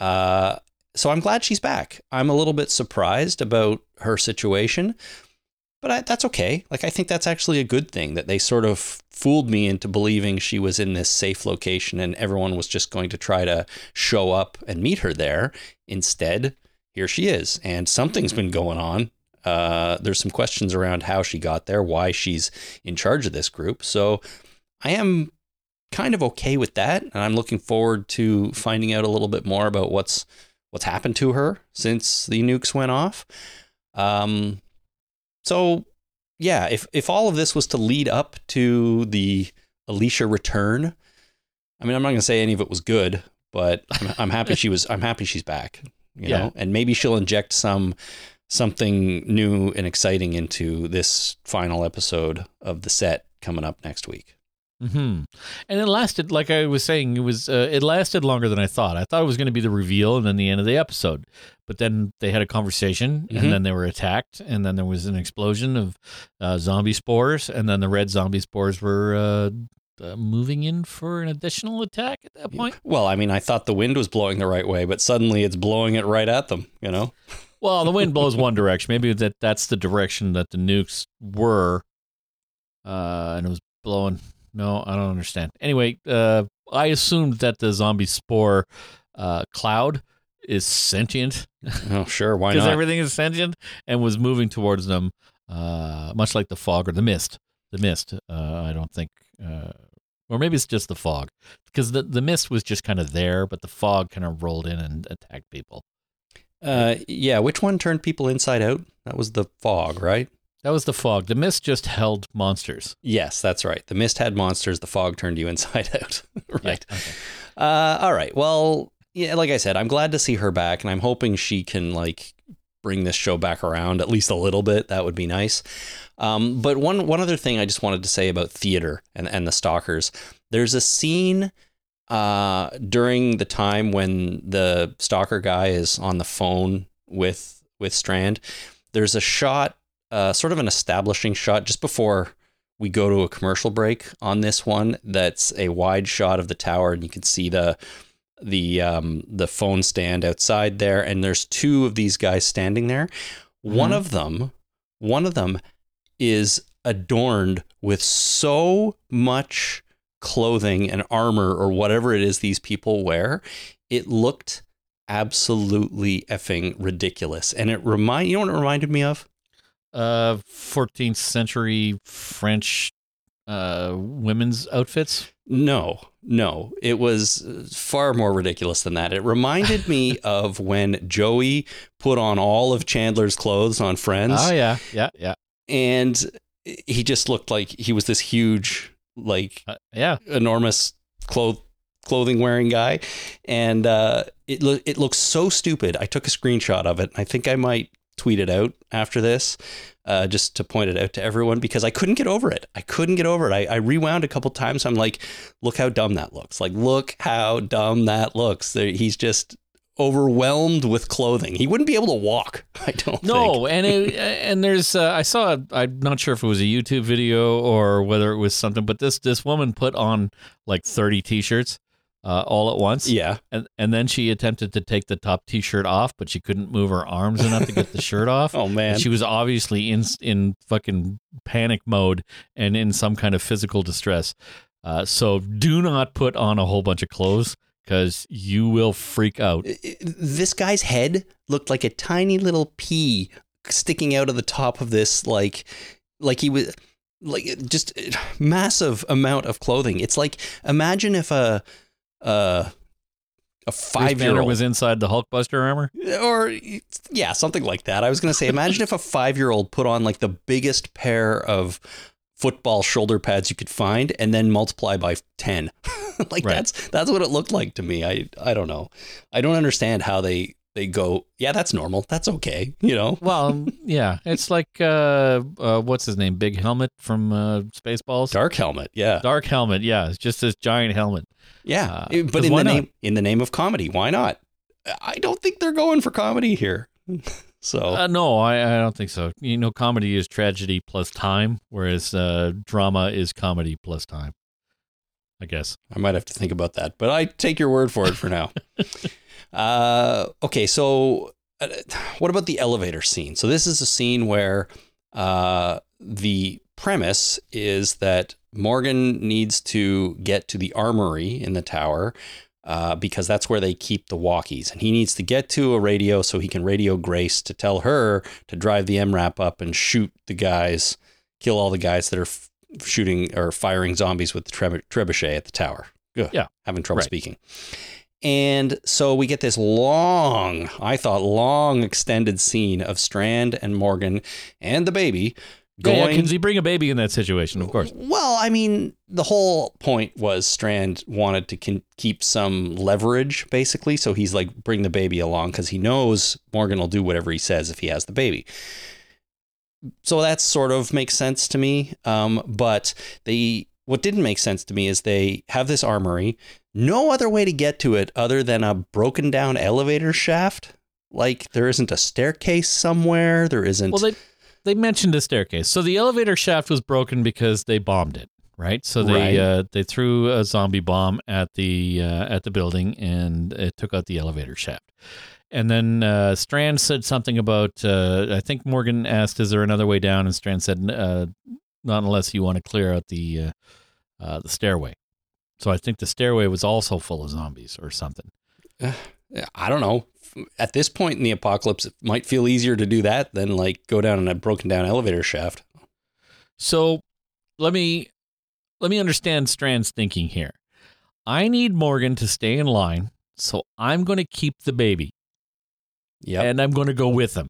Speaker 2: Uh, so I'm glad she's back. I'm a little bit surprised about her situation, but I, that's okay. Like I think that's actually a good thing that they sort of fooled me into believing she was in this safe location and everyone was just going to try to show up and meet her there. Instead, here she is, and something's been going on. Uh, there's some questions around how she got there, why she's in charge of this group. So I am kind of okay with that, and I'm looking forward to finding out a little bit more about what's what's happened to her since the nukes went off. Um, so yeah, if if all of this was to lead up to the Alicia return, I mean, I'm not going to say any of it was good, but I'm, I'm happy she was. I'm happy she's back. You
Speaker 3: Yeah.
Speaker 2: know, and maybe she'll inject some something new and exciting into this final episode of the set coming up next week.
Speaker 3: Hmm. And it lasted, like I was saying, it was uh, it lasted longer than I thought. I thought it was going to be the reveal and then the end of the episode, but then they had a conversation
Speaker 2: Mhm.
Speaker 3: and then they were attacked and then there was an explosion of uh, zombie spores and then the red zombie spores were uh, uh, moving in for an additional attack at that point.
Speaker 2: Well, I mean, I thought the wind was blowing the right way, but suddenly it's blowing it right at them. You know. [laughs]
Speaker 3: Well, the wind blows one direction. Maybe that that's the direction that the nukes were, uh, and it was blowing. No, I don't understand. Anyway, uh, I assumed that the zombie spore uh, cloud is sentient [laughs]
Speaker 2: Oh, sure. Why not?
Speaker 3: because everything is sentient and was moving towards them, uh, much like the fog or the mist. The mist. Uh, I don't think. Uh, or maybe it's just the fog, because the, the mist was just kind of there, but the fog kind of rolled in and attacked people.
Speaker 2: Uh, yeah. Which one turned people inside out? That was the fog, right?
Speaker 3: That was the fog. The mist just held monsters.
Speaker 2: Yes, that's right. The mist had monsters. The fog turned you inside [laughs] out. right.
Speaker 3: Yeah, okay.
Speaker 2: Uh, all right. Well, yeah, like I said, I'm glad to see her back, and I'm hoping she can like bring this show back around at least a little bit. That would be nice. Um, but one one other thing I just wanted to say about theater and and the stalkers. There's a scene uh, during the time when the stalker guy is on the phone with with Strand. There's a shot, uh, sort of an establishing shot, just before we go to a commercial break on this one. That's a wide shot of the tower, and you can see the the um, the phone stand outside there. And there's two of these guys standing there. One
Speaker 3: Mhm.
Speaker 2: of them, one of them, is adorned with so much clothing and armor or whatever it is these people wear. It looked absolutely effing ridiculous, and it remind you know what it reminded me of.
Speaker 3: Uh, 14th century French uh, women's outfits.
Speaker 2: No, no, it was uh, far more ridiculous than that. It reminded me [laughs] of when Joey put on all of Chandler's clothes on Friends,
Speaker 3: Oh yeah, yeah, yeah,
Speaker 2: and he just looked like he was this huge, like
Speaker 3: uh, yeah.
Speaker 2: enormous cloth clothing wearing guy, and uh, it lo- it looks so stupid. I took a screenshot of it. I think I might tweet it out after this, uh, just to point it out to everyone because I couldn't get over it. I couldn't get over it. I, I rewound a couple times. I'm like, look how dumb that looks. Like, look how dumb that looks. There, he's just overwhelmed with clothing. He wouldn't be able to walk. [laughs] I don't. think.
Speaker 3: No, and it, [laughs] and there's uh, I saw I'm not sure if it was a YouTube video or whether it was something, but this this woman put on like 30 t-shirts. Uh, all at once.
Speaker 2: Yeah.
Speaker 3: And and then she attempted to take the top T-shirt off, but she couldn't move her arms enough to get the shirt off. [laughs]
Speaker 2: Oh man.
Speaker 3: And she was obviously in in fucking panic mode and in some kind of physical distress. Uh, so do not put on a whole bunch of clothes because you will freak out.
Speaker 2: this guy's head looked like a tiny little pea sticking out of the top of this like like he was like just massive amount of clothing it's like imagine if a uh a five year old
Speaker 3: was inside the Hulkbuster armor.
Speaker 2: or yeah something like that. I was going to say imagine if a five year old put on like the biggest pair of football shoulder pads you could find and then multiply by 10 [laughs] like
Speaker 3: Right.
Speaker 2: that's that's what it looked like to me. I i don't know. I don't understand how they they go yeah that's normal that's okay you know
Speaker 3: Well, yeah, it's like uh, uh, what's his name, Big Helmet from uh, Spaceballs.
Speaker 2: dark helmet yeah
Speaker 3: Dark helmet, yeah, it's just this giant helmet.
Speaker 2: yeah
Speaker 3: Uh,
Speaker 2: but
Speaker 3: 'cause
Speaker 2: in the
Speaker 3: not?
Speaker 2: name in the name of comedy why not i don't think they're going for comedy here [laughs] so
Speaker 3: Uh, no, I, I don't think so. You know, comedy is tragedy plus time, whereas uh, drama is comedy plus time. I guess.
Speaker 2: I might have to think about that, but I take your word for it for now. [laughs] uh, okay, so uh, what about the elevator scene? So this is a scene where uh, the premise is that Morgan needs to get to the armory in the tower. Uh, because that's where they keep the walkies, and he needs to get to a radio so he can radio Grace to tell her to drive the MRAP up and shoot the guys, kill all the guys that are shooting or firing zombies with the treb- trebuchet at the tower. Ugh,
Speaker 3: Yeah.
Speaker 2: having trouble
Speaker 3: Right.
Speaker 2: speaking. And so we get this long, I thought, long extended scene of Strand and Morgan and the baby
Speaker 3: Yeah,
Speaker 2: going.
Speaker 3: yeah, you bring a baby in that situation, of course.
Speaker 2: Well, I mean, the whole point was Strand wanted to con- keep some leverage, basically. So he's like, bring the baby along because he knows Morgan will do whatever he says if he has the baby. So that sort of makes sense to me. Um, but they, what didn't make sense to me is they have this armory, no other way to get to it other than a broken down elevator shaft. Like there isn't a staircase somewhere. There isn't.
Speaker 3: Well, they they mentioned a staircase. So the elevator shaft was broken because they bombed it, right? So they
Speaker 2: Right.
Speaker 3: uh, they threw a zombie bomb at the uh, at the building and it took out the elevator shaft. And then uh, Strand said something about uh, I think Morgan asked, "Is there another way down?" And Strand said, uh, "Not unless you want to clear out the uh, uh, the stairway." So I think the stairway was also full of zombies or something.
Speaker 2: I don't know. At this point in the apocalypse, it might feel easier to do that than like go down in a broken down elevator shaft.
Speaker 3: So let me let me understand Strand's thinking here. I need Morgan to stay in line, so I'm going to keep the baby
Speaker 2: Yep.
Speaker 3: and I'm going to go with him.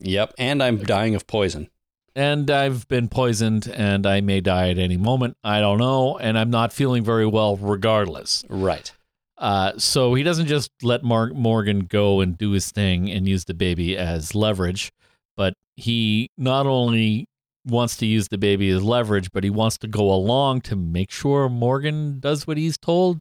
Speaker 2: yep. And I'm dying of poison.
Speaker 3: And I've been poisoned and I may die at any moment. I don't know. And I'm not feeling very well regardless.
Speaker 2: Right.
Speaker 3: Uh, so he doesn't just let Mark Morgan go and do his thing and use the baby as leverage, but he not only wants to use the baby as leverage, but he wants to go along to make sure Morgan does what he's told.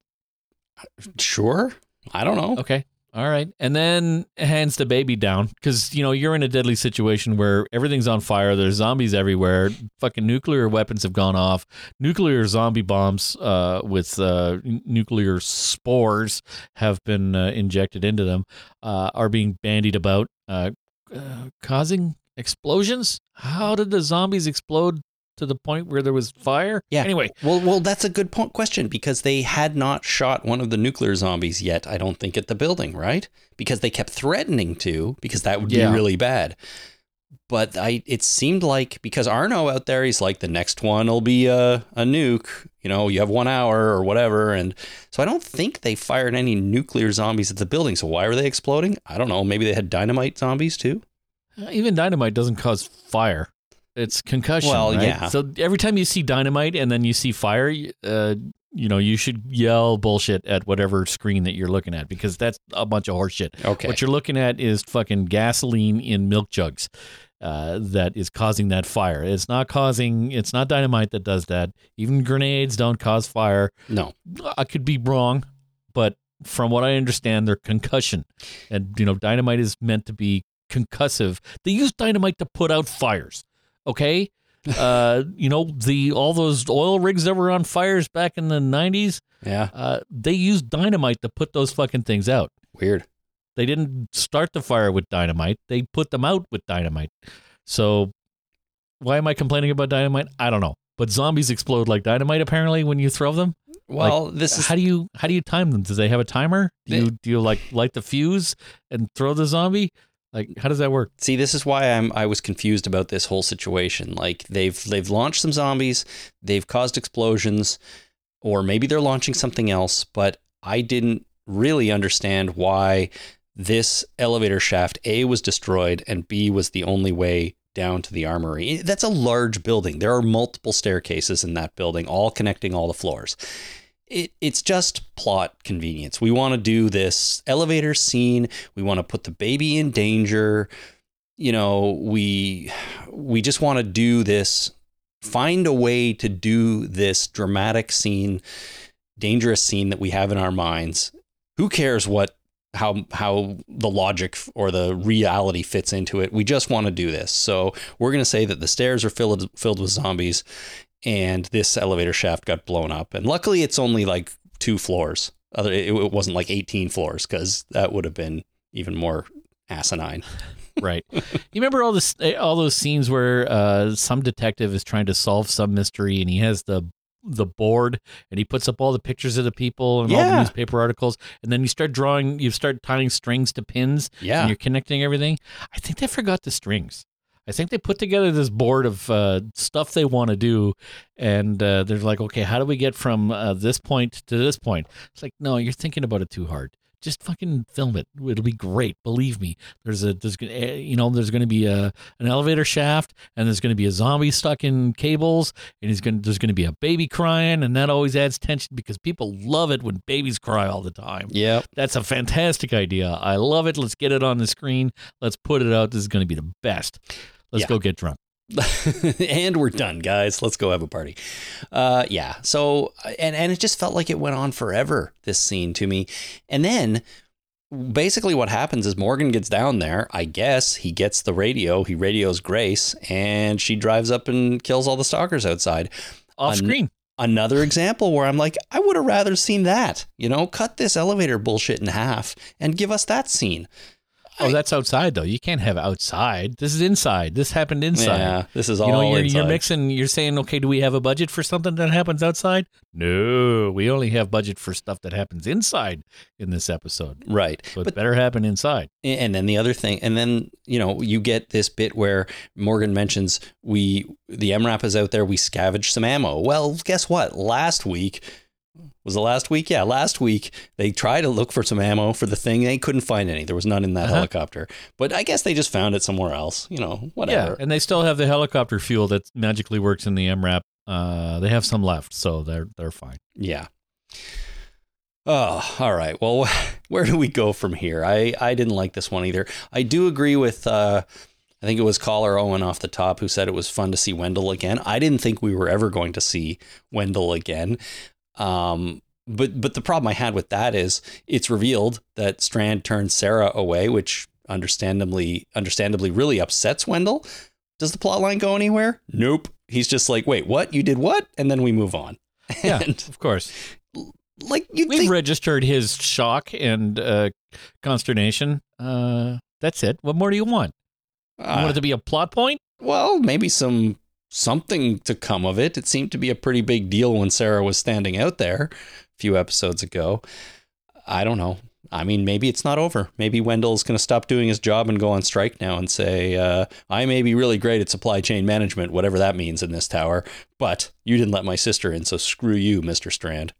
Speaker 2: Sure. I don't know.
Speaker 3: Okay. All right. And then hands the baby down because, you know, you're in a deadly situation where everything's on fire. There's zombies everywhere. Fucking nuclear weapons have gone off. Nuclear zombie bombs uh, with uh, nuclear spores have been uh, injected into them, uh, are being bandied about, uh, uh, causing explosions. How did the zombies explode to the point where there was fire?
Speaker 2: Yeah.
Speaker 3: Anyway,
Speaker 2: Well, well, that's a good point question because they had not shot one of the nuclear zombies yet. I don't think at the building, right? Because they kept threatening to, because that would
Speaker 3: Yeah.
Speaker 2: be really bad. But I, it seemed like because Arno out there, he's like the next one will be a, a nuke. You know, you have one hour or whatever, and so I don't think they fired any nuclear zombies at the building. So why were they exploding? I don't know. Maybe they had dynamite zombies too.
Speaker 3: Uh, Even dynamite doesn't cause fire. It's concussion.
Speaker 2: Well,
Speaker 3: right?
Speaker 2: yeah.
Speaker 3: So every time you see dynamite and then you see fire, uh, you know, you should yell bullshit at whatever screen that you're looking at because that's a bunch of horseshit.
Speaker 2: Okay.
Speaker 3: What you're looking at is fucking gasoline in milk jugs uh, that is causing that fire. It's not causing, it's not dynamite that does that. Even grenades don't cause fire.
Speaker 2: no.
Speaker 3: I could be wrong, but from what I understand, they're concussion. And, you know, dynamite is meant to be concussive. They use dynamite to put out fires. Okay? uh, you know, the all those oil rigs that were on fires back in the '90s.
Speaker 2: Yeah,
Speaker 3: Uh, they used dynamite to put those fucking things out.
Speaker 2: weird.
Speaker 3: They didn't start the fire with dynamite. They put them out with dynamite. So why am I complaining about dynamite? I don't know. But zombies explode like dynamite apparently when you throw them.
Speaker 2: Well, this is
Speaker 3: How do you how do you time them? Do they have a timer? Do
Speaker 2: They-
Speaker 3: you do you like light the fuse and throw the zombie? Like how does that work?
Speaker 2: See, this is why I'm I was confused about this whole situation. Like they've they've launched some zombies, they've caused explosions, or maybe they're launching something else, but I didn't really understand why this elevator shaft A was destroyed and B was the only way down to the armory. That's a large building. There are multiple staircases in that building, all connecting all the floors. It, it's just plot convenience. We want to do this elevator scene. We want to put the baby in danger. You know, we we just want to do this. Find a way to do this dramatic scene, dangerous scene that we have in our minds. Who cares what how how the logic or the reality fits into it. We just want to do this. So we're going to say that the stairs are filled filled with zombies and this elevator shaft got blown up. And luckily it's only like two floors. Other it, wasn't like 18 floors cuz that would have been even more asinine. [laughs]
Speaker 3: Right. you remember all this all those scenes where uh, some detective is trying to solve some mystery and he has the the board and he puts up all the pictures of the people and all the newspaper articles and then you start drawing you start tying strings to pins
Speaker 2: Yeah.
Speaker 3: and you're connecting everything. I think they forgot the strings. I think they put together this board of uh, stuff they want to do, and uh, they're like, okay, how do we get from uh, this point to this point? It's like, no, you're thinking about it too hard. Just fucking film it. It'll be great. Believe me. There's a there's eh, you know there's going to be a an elevator shaft, and there's going to be a zombie stuck in cables, and he's going there's going to be a baby crying, and that always adds tension because people love it when babies cry all the time.
Speaker 2: Yeah,
Speaker 3: That's a fantastic idea. I love it. Let's get it on the screen. Let's put it out. This is going to be the best. Let's
Speaker 2: Yeah.
Speaker 3: go get drunk. [laughs]
Speaker 2: and we're done, guys. Let's go have a party. Uh, yeah. So, and and it just felt like it went on forever. This scene to me, and then basically what happens is Morgan gets down there. I guess he gets the radio. He radios Grace, and she drives up and kills all the stalkers outside.
Speaker 3: Off
Speaker 2: An-
Speaker 3: screen.
Speaker 2: Another example where I'm like, I would have rather seen that. You know, cut this elevator bullshit in half and give us that scene.
Speaker 3: Oh, that's outside though. You can't have outside. This is inside. This happened inside.
Speaker 2: Yeah, this is all
Speaker 3: You know, you're,
Speaker 2: inside.
Speaker 3: you're mixing. You're saying, okay, do we have a budget for something that happens outside? No, we only have budget for stuff that happens inside in this episode.
Speaker 2: right.
Speaker 3: So it better happen inside.
Speaker 2: And then the other thing, and then you know you get this bit where Morgan mentions we the MRAP is out there. We scavenged some ammo. Well, guess what? Last week was the last week. Yeah, last week they tried to look for some ammo for the thing. They couldn't find any. There was none in that
Speaker 3: Uh-huh.
Speaker 2: helicopter. But I guess they just found it somewhere else. You know, whatever.
Speaker 3: Yeah, and they still have the helicopter fuel that magically works in the MRAP. Uh, they have some left, so they're they're fine.
Speaker 2: Yeah. Oh, all right. Well, [laughs] where do we go from here? I, I didn't like this one either. I do agree with, uh, I think it was caller Owen off the top who said it was fun to see Wendell again. I didn't think we were ever going to see Wendell again. Um, but but the problem I had with that is it's revealed that Strand turned Sarah away, which understandably understandably really upsets Wendell. Does the plot line go anywhere? Nope. He's just like, wait, what? You did what? And then we move on.
Speaker 3: Yeah, [laughs]
Speaker 2: And
Speaker 3: of course.
Speaker 2: like you
Speaker 3: We
Speaker 2: think
Speaker 3: registered his shock and uh, consternation. Uh, that's it. What more do you want? You
Speaker 2: uh,
Speaker 3: want it to be a plot point?
Speaker 2: well maybe some something to come of it. It seemed to be a pretty big deal when sarah was standing out there a few episodes ago. I don't know. I mean maybe it's not over. Maybe wendell's going to stop doing his job and go on strike now and say uh, i may be really great at supply chain management whatever that means in this tower but you didn't let my sister in so screw you mr strand.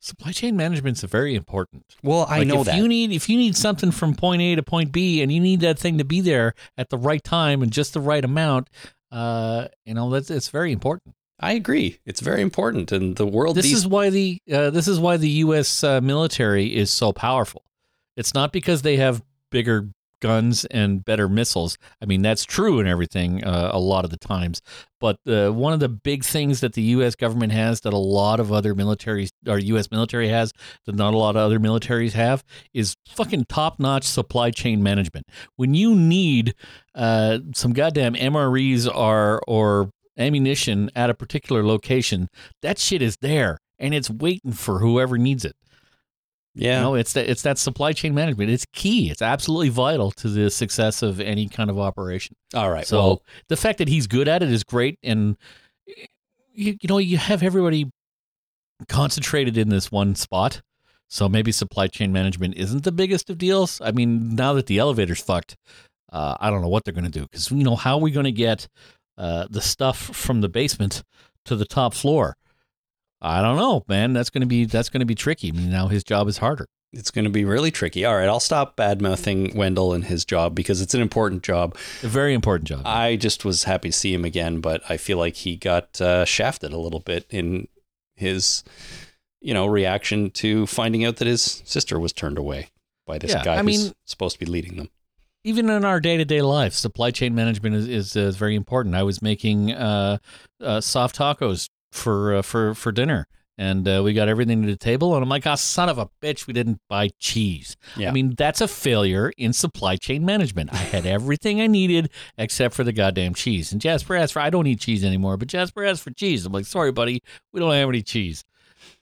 Speaker 3: Supply chain management's a very important.
Speaker 2: well i
Speaker 3: Like,
Speaker 2: know
Speaker 3: if
Speaker 2: that.
Speaker 3: you need if you need something from point A to point B and you need that thing to be there at the right time and just the right amount, uh, you know that's it's very important.
Speaker 2: i agree it's very important and the world
Speaker 3: This
Speaker 2: these
Speaker 3: is why the uh, this is why the U.S. Uh, military is so powerful. It's not because they have bigger guns and better missiles. I mean that's true and everything uh, a lot of the times. But uh, one of the big things that the U.S. government has that a lot of other militaries or U.S. military has that not a lot of other militaries have is fucking top notch supply chain management. When you need uh, some goddamn MREs or or ammunition at a particular location, that shit is there and it's waiting for whoever needs it.
Speaker 2: Yeah.
Speaker 3: You know, it's that it's that supply chain management. It's key. It's absolutely vital to the success of any kind of operation.
Speaker 2: All right.
Speaker 3: So
Speaker 2: well,
Speaker 3: the fact that he's good at it is great, and you, you know you have everybody concentrated in this one spot. So maybe supply chain management isn't the biggest of deals. I mean, now that the elevator's fucked, uh, I don't know what they're going to do because you know how are we going to get uh, the stuff from the basement to the top floor? I don't know, man. That's going to be that's going to be tricky. I mean, now his job is harder.
Speaker 2: it's going to be really tricky. All right. I'll stop bad mouthing Wendell and his job because it's an important job.
Speaker 3: A very important job.
Speaker 2: I just was happy to see him again, but I feel like he got uh, shafted a little bit in his, you know, reaction to finding out that his sister was turned away by this
Speaker 3: Yeah,
Speaker 2: guy
Speaker 3: I
Speaker 2: who's
Speaker 3: mean-
Speaker 2: supposed to be leading them.
Speaker 3: even in our day to day life, supply chain management is is, is very important. I was making uh, uh, soft tacos for uh, for for dinner, and uh, we got everything to the table, and I'm like, "Ah, son of a bitch, we didn't buy cheese."
Speaker 2: Yeah.
Speaker 3: I mean, that's a failure in supply chain management. I had everything I needed except for the goddamn cheese. And Jasper asked for, I don't eat cheese anymore, but Jasper asked for cheese. I'm like, sorry, buddy, we don't have any cheese.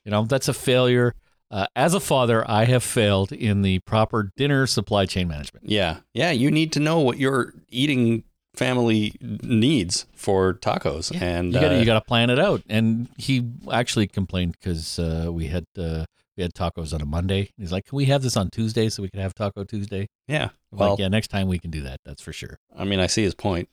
Speaker 3: You know, that's a failure. Uh, as a father, I have failed in the proper dinner supply chain management.
Speaker 2: Yeah. Yeah. You need to know what you're eating family needs for tacos. And
Speaker 3: you got to
Speaker 2: uh,
Speaker 3: you to plan it out. And he actually complained because uh, we had uh, we had tacos on a Monday. He's like, "Can we have this on Tuesday so we can have Taco Tuesday?"
Speaker 2: yeah.
Speaker 3: I'm
Speaker 2: Well,
Speaker 3: like, yeah, next time we can do that. That's for sure.
Speaker 2: I mean, I see his point.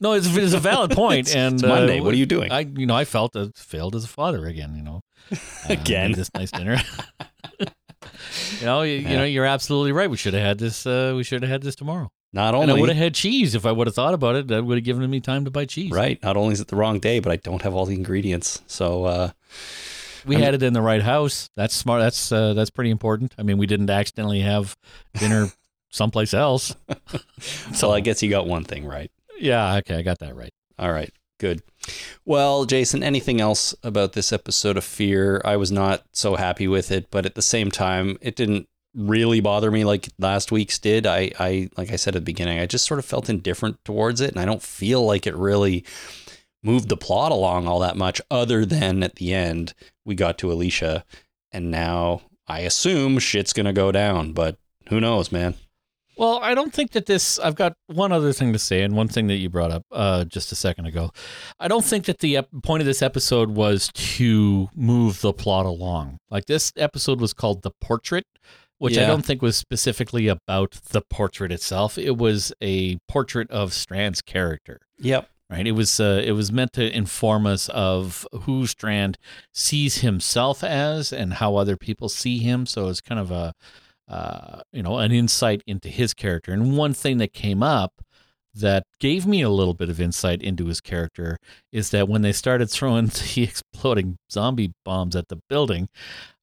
Speaker 3: No, it's, it's a valid [laughs] point.
Speaker 2: It's-
Speaker 3: and
Speaker 2: it's Monday.
Speaker 3: uh,
Speaker 2: What are you doing?
Speaker 3: I you know I felt uh, failed as a father again. You know, [laughs] Uh,
Speaker 2: Again.
Speaker 3: this nice dinner. [laughs] you know, you, you know, you're absolutely right. We should have had this. Uh, we should have had this tomorrow.
Speaker 2: Not
Speaker 3: and I would have had cheese if I would have thought about it. That would have given me time to buy cheese.
Speaker 2: right, not only is it the wrong day, but I don't have all the ingredients. So uh,
Speaker 3: We
Speaker 2: I'm-
Speaker 3: had it in the right house. That's smart. That's uh, that's pretty important. I mean, we didn't accidentally have dinner [laughs] someplace else. [laughs]
Speaker 2: so I guess you got one thing right.
Speaker 3: Yeah, okay, I got that right.
Speaker 2: All right, good. Well, Jason, anything else about this episode of Fear? I was not so happy with it, but at the same time, it didn't really bother me like last week's did. I, I like I said at the beginning, I just sort of felt indifferent towards it, and I don't feel like it really moved the plot along all that much, other than at the end we got to Alicia, and now I assume shit's gonna go down, but who knows, man?
Speaker 3: Well, I don't think that this. I've got one other thing to say, and one thing that you brought up uh, just a second ago. I don't think that the ep- point of this episode was to move the plot along. Like this episode was called "The Portrait," which I don't think was specifically about the portrait itself. It was a portrait of Strand's character.
Speaker 2: Yep.
Speaker 3: right? It was uh, it was meant to inform us of who Strand sees himself as and how other people see him. So it's kind of a uh, you know an insight into his character. And one thing that came up that gave me a little bit of insight into his character is that when they started throwing [laughs] the exploding zombie bombs at the building,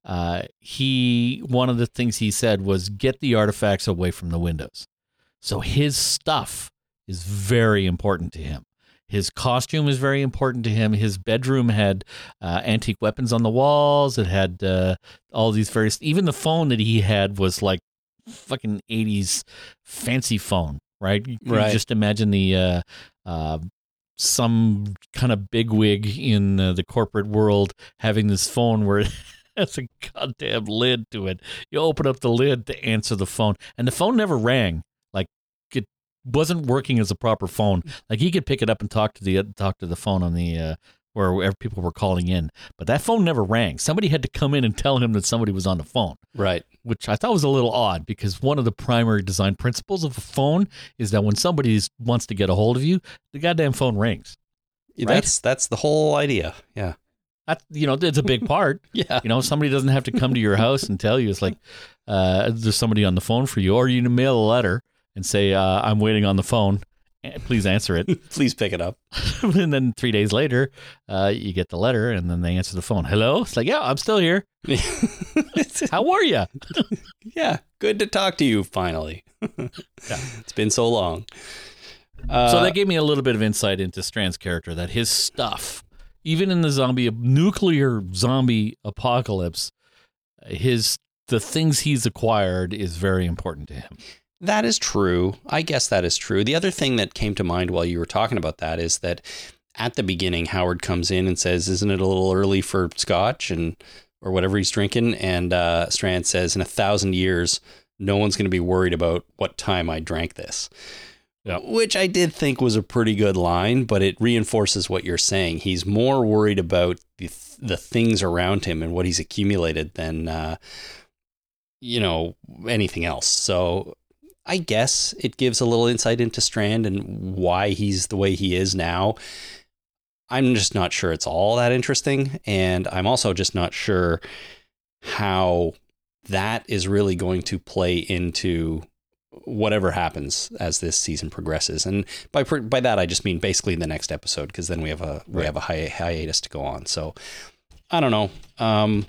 Speaker 3: uh, he one of the things he said was get the artifacts away from the windows. So his stuff is very important to him. His costume is very important to him. His bedroom had uh, antique weapons on the walls. It had uh, all these various. Even the phone that he had was like fucking eighties fancy phone, right? You
Speaker 2: Right.
Speaker 3: Just imagine the uh, uh, some kind of bigwig in uh, the corporate world having this phone where [laughs] it has a goddamn lid to it. You open up the lid to answer the phone, and the phone never rang. Like it wasn't working as a proper phone. Like he could pick it up and talk to the talk to the phone on the uh, where people were calling in, but that phone never rang. Somebody had to come in and tell him that somebody was on the phone
Speaker 2: Right.
Speaker 3: which I thought was a little odd because one of the primary design principles of a phone is that when somebody wants to get a hold of you, the goddamn phone rings. Right?
Speaker 2: That's that's the whole idea. Yeah.
Speaker 3: That you know, it's a big part. [laughs]
Speaker 2: Yeah.
Speaker 3: You know, somebody doesn't have to come to your house and tell you. It's like uh, there's somebody on the phone for you, or you mail a letter and say, uh, "I'm waiting on the phone. Eh, Please answer it." [laughs]
Speaker 2: Please pick it up. [laughs]
Speaker 3: and then three days later, uh, you get the letter, and then they answer the phone. Hello. It's like, yeah, I'm still here. [laughs] How are you?
Speaker 2: yeah. Good to talk to you finally. It's been so long. Uh,
Speaker 3: so that gave me a little bit of insight into Strand's character that his stuff, even in the zombie nuclear zombie apocalypse, his the things he's acquired is very important to him.
Speaker 2: That is true. I guess that is true. The other thing that came to mind while you were talking about that is that at the beginning, Howard comes in and says, "Isn't it a little early for scotch and or whatever he's drinking?" And uh, Strand says, "In a thousand years, no one's going to be worried about what time I drank this."
Speaker 3: Yeah.
Speaker 2: Which I did think was a pretty good line, but it reinforces what you're saying. He's more worried about the the things around him and what he's accumulated than uh, you know anything else. So I guess it gives a little insight into Strand and why he's the way he is now. I'm just not sure it's all that interesting. And I'm also just not sure how that is really going to play into whatever happens as this season progresses. And by by that I just mean basically the next episode because then we have a we
Speaker 3: Right.
Speaker 2: have a hi- hiatus to go on. So I don't know. Um,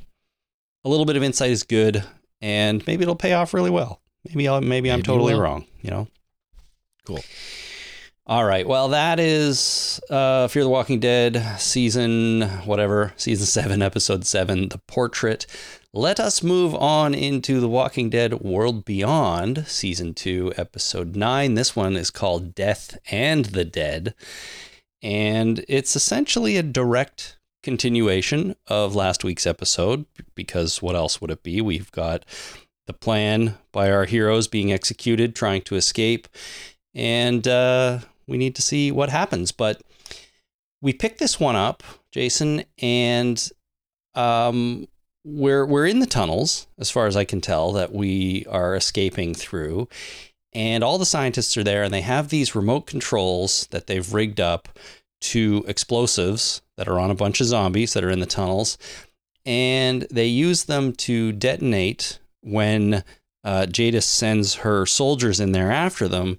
Speaker 2: a little bit of insight is good, and maybe it'll pay off really well. Maybe I'll, maybe I'm totally wrong. You know.
Speaker 3: Cool.
Speaker 2: All right. Well, that is uh, Fear the Walking Dead season whatever season [laughs] seven episode seven, the portrait. Let us move on into The Walking Dead World Beyond season two episode nine. This one is called Death and the Dead, and it's essentially a direct continuation of last week's episode because what else would it be? We've got the plan by our heroes being executed, trying to escape, and uh, we need to see what happens. But we picked this one up, Jason, and um, we're we're in the tunnels, as far as I can tell, that we are escaping through. And all the scientists are there, and they have these remote controls that they've rigged up to explosives that are on a bunch of zombies that are in the tunnels. And they use them to detonate when uh, Jadis sends her soldiers in there after them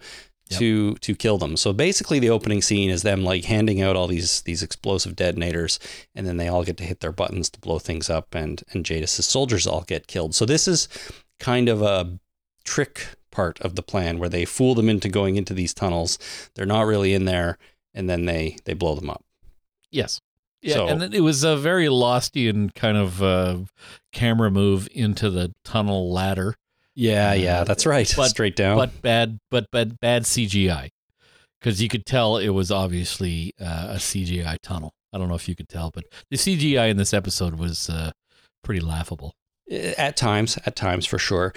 Speaker 3: Yep.
Speaker 2: to to kill them. So basically, the opening scene is them like handing out all these these explosive detonators, and then they all get to hit their buttons to blow things up, and and Jadis's soldiers all get killed. So this is kind of a trick part of the plan where they fool them into going into these tunnels. They're not really in there, and then they they blow them up.
Speaker 3: Yes. Yeah,
Speaker 2: So-
Speaker 3: and it was a very Lostian kind of uh, camera move into the tunnel ladder,
Speaker 2: Yeah, yeah, that's right.
Speaker 3: But-
Speaker 2: Straight down.
Speaker 3: but bad, but bad, bad CGI, because you could tell it was obviously uh, a CGI tunnel. I don't know if you could tell, but the CGI in this episode was uh, pretty laughable.
Speaker 2: At times, at times for sure.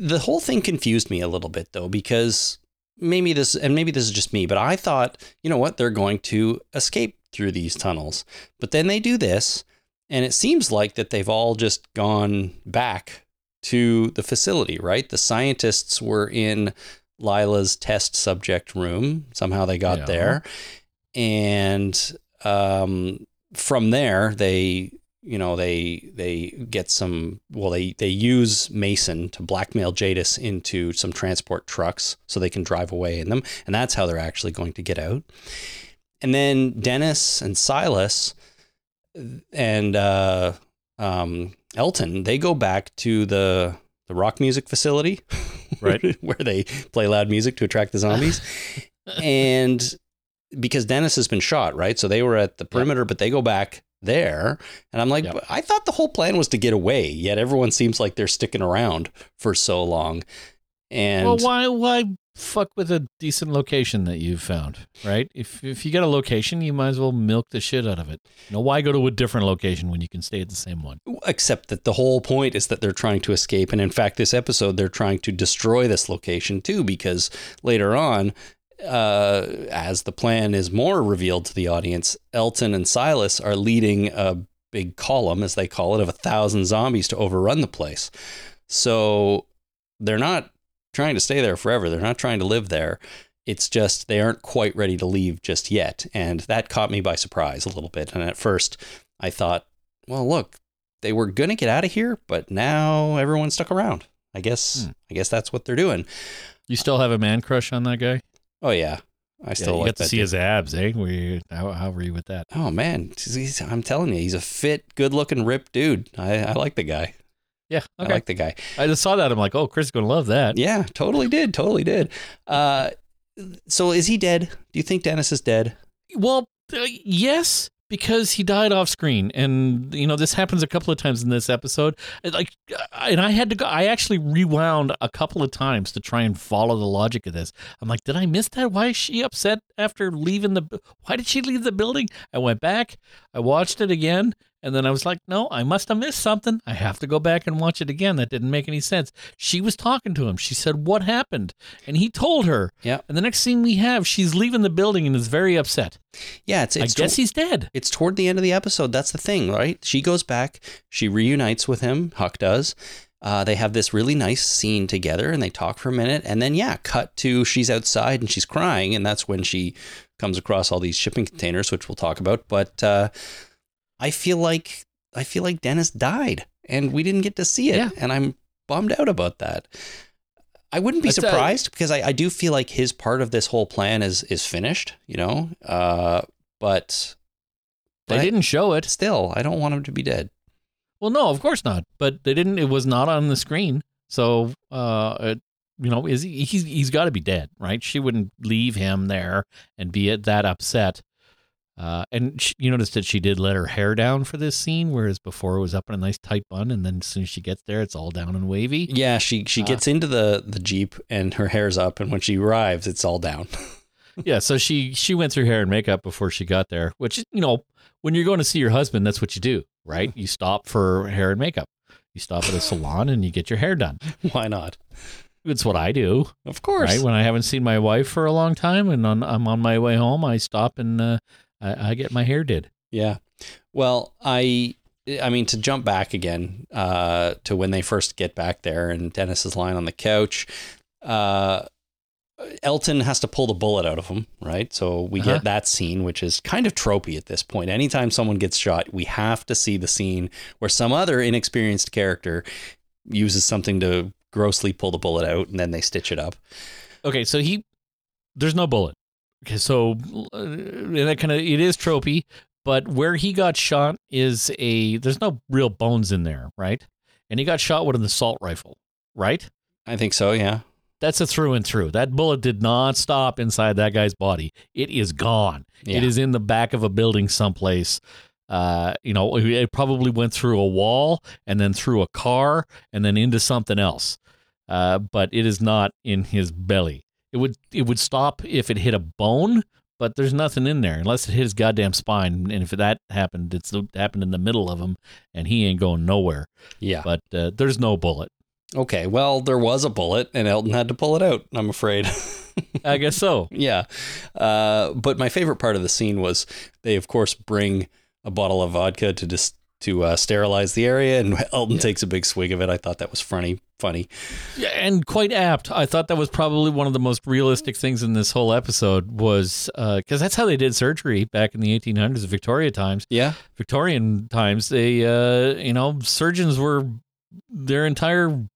Speaker 2: The whole thing confused me a little bit though, because maybe this, and maybe this is just me, but I thought, you know what, they're going to escape through these tunnels. But then they do this, and it seems like that they've all just gone back to the facility, right? The scientists were in Lyla's test subject room. Somehow they got
Speaker 3: Yeah.
Speaker 2: there. And um, from there, they you know they they get some well they they use Mason to blackmail Jadis into some transport trucks so they can drive away in them and that's how they're actually going to get out and then Dennis and Silas and uh, um, Elton they go back to the the rock music facility
Speaker 3: Right. [laughs]
Speaker 2: where they play loud music to attract the zombies [laughs] and because Dennis has been shot, right? So they were at the perimeter, but they go back there. And I'm like,
Speaker 3: Yep.
Speaker 2: I thought the whole plan was to get away, yet everyone seems like they're sticking around for so long. And
Speaker 3: well, why why fuck with a decent location that you've found, right? If if you got a location, you might as well milk the shit out of it. You know, why go to a different location when you can stay at the same one?
Speaker 2: except that the whole point is that they're trying to escape. And in fact, this episode, they're trying to destroy this location too, because later on, uh, as the plan is more revealed to the audience, Elton and Silas are leading a big column, as they call it, of a thousand zombies to overrun the place. So they're not trying to stay there forever. They're not trying to live there. It's just they aren't quite ready to leave just yet. And that caught me by surprise a little bit. And at first, I thought, well, look, they were going to get out of here, but now everyone's stuck around. I guess
Speaker 3: Hmm.
Speaker 2: I guess that's what they're doing.
Speaker 3: You still have a man crush on that guy?
Speaker 2: Oh yeah. I
Speaker 3: Yeah,
Speaker 2: still
Speaker 3: you
Speaker 2: like
Speaker 3: got to
Speaker 2: that
Speaker 3: see
Speaker 2: dude.
Speaker 3: his abs, eh? Were you, how, how were you with that?
Speaker 2: Oh man, he's, I'm telling you, he's a fit, good-looking, ripped dude. I, I like the guy.
Speaker 3: Yeah,
Speaker 2: I like the guy.
Speaker 3: I just saw that. I'm like, oh, Chris is going to love that.
Speaker 2: Yeah, totally did, totally did. Uh, so is he dead? Do you think Dennis is dead?
Speaker 3: Well, uh, yes, because he died off screen and you know this happens a couple of times in this episode like and i had to go i actually rewound a couple of times to try and follow the logic of this i'm like did i miss that why is she upset after leaving the why did she leave the building i went back i watched it again and then I was like, no, I must have missed something. I have to go back and watch it again. That didn't make any sense. She was talking to him. She said, What happened? And he told her.
Speaker 2: Yeah.
Speaker 3: And the next scene we have, she's leaving the building and is very upset.
Speaker 2: Yeah, it's, it's
Speaker 3: I guess
Speaker 2: to-
Speaker 3: he's dead.
Speaker 2: it's toward the end of the episode. That's the thing, right? She goes back, she reunites with him, Huck does. Uh, they have this really nice scene together and they talk for a minute. And then, yeah, cut to she's outside and she's crying. And that's when she comes across all these shipping containers, which we'll talk about. But uh, I feel like I feel like Dennis died and we didn't get to see it.
Speaker 3: Yeah.
Speaker 2: And I'm bummed out about that. I wouldn't be
Speaker 3: That's, uh,
Speaker 2: surprised because I, I do feel like his part of this whole plan is is finished, you know. Uh, but
Speaker 3: They
Speaker 2: I-
Speaker 3: didn't show it.
Speaker 2: still, I don't want him to be dead.
Speaker 3: Well, no, of course not. But they didn't. It was not on the screen. So, uh, it, you know, is he, he's he's got to be dead, right? She wouldn't leave him there and be that upset. Uh, and she, you noticed that she did let her hair down for this scene, whereas before it was up in a nice tight bun, and then as soon as she gets there, it's all down and wavy.
Speaker 2: Yeah, she she
Speaker 3: Uh.
Speaker 2: gets into the the jeep and her hair's up, and when she arrives, it's all down. [laughs]
Speaker 3: yeah, so she she went through hair and makeup before she got there, which you know, when you're going to see your husband, that's what you do, right? You stop for hair and makeup. You stop at a salon and you get your hair done. [laughs]
Speaker 2: Why not?
Speaker 3: It's what I do.
Speaker 2: Of course.
Speaker 3: Right when I haven't seen my wife for a long time, and on, I'm on my way home, I stop and uh, I, I get my hair did.
Speaker 2: Yeah. Well, I I mean to jump back again uh, to when they first get back there and Dennis is lying on the couch. Uh, Elton has to pull the bullet out of him, right? So we
Speaker 3: Uh-huh.
Speaker 2: get that scene, which is kind of tropey at this point. Anytime someone gets shot, we have to see the scene where some other inexperienced character uses something to grossly pull the bullet out, and then they stitch it up.
Speaker 3: Okay, so he there's no bullet. Okay, so uh, that kind of it is tropey, but where he got shot is a there's no real bones in there, right? And he got shot with an assault rifle, right?
Speaker 2: I think so. Yeah.
Speaker 3: That's a through and through. That bullet did not stop inside that guy's body. It is gone.
Speaker 2: Yeah.
Speaker 3: It is in the back of a building someplace. Uh, you know, it probably went through a wall and then through a car and then into something else. Uh, but it is not in his belly. It would it would stop if it hit a bone, but there's nothing in there unless it hit his goddamn spine. And if that happened, it's happened in the middle of him, and he ain't going nowhere.
Speaker 2: Yeah.
Speaker 3: But uh, there's no bullet.
Speaker 2: Okay. Well, there was a bullet, and Elton had to pull it out. I'm afraid. [laughs]
Speaker 3: I guess so.
Speaker 2: Yeah. Uh, but my favorite part of the scene was they, of course, bring a bottle of vodka to just to uh, sterilize the area, and [laughs] Elton takes a big swig of it. I thought that was funny. Funny.
Speaker 3: Yeah, and quite apt. I thought that was probably one of the most realistic things in this whole episode was because that's how they did surgery back in the 1800s, Victoria times.
Speaker 2: Yeah.
Speaker 3: Victorian times, they, uh, you know, surgeons were their entire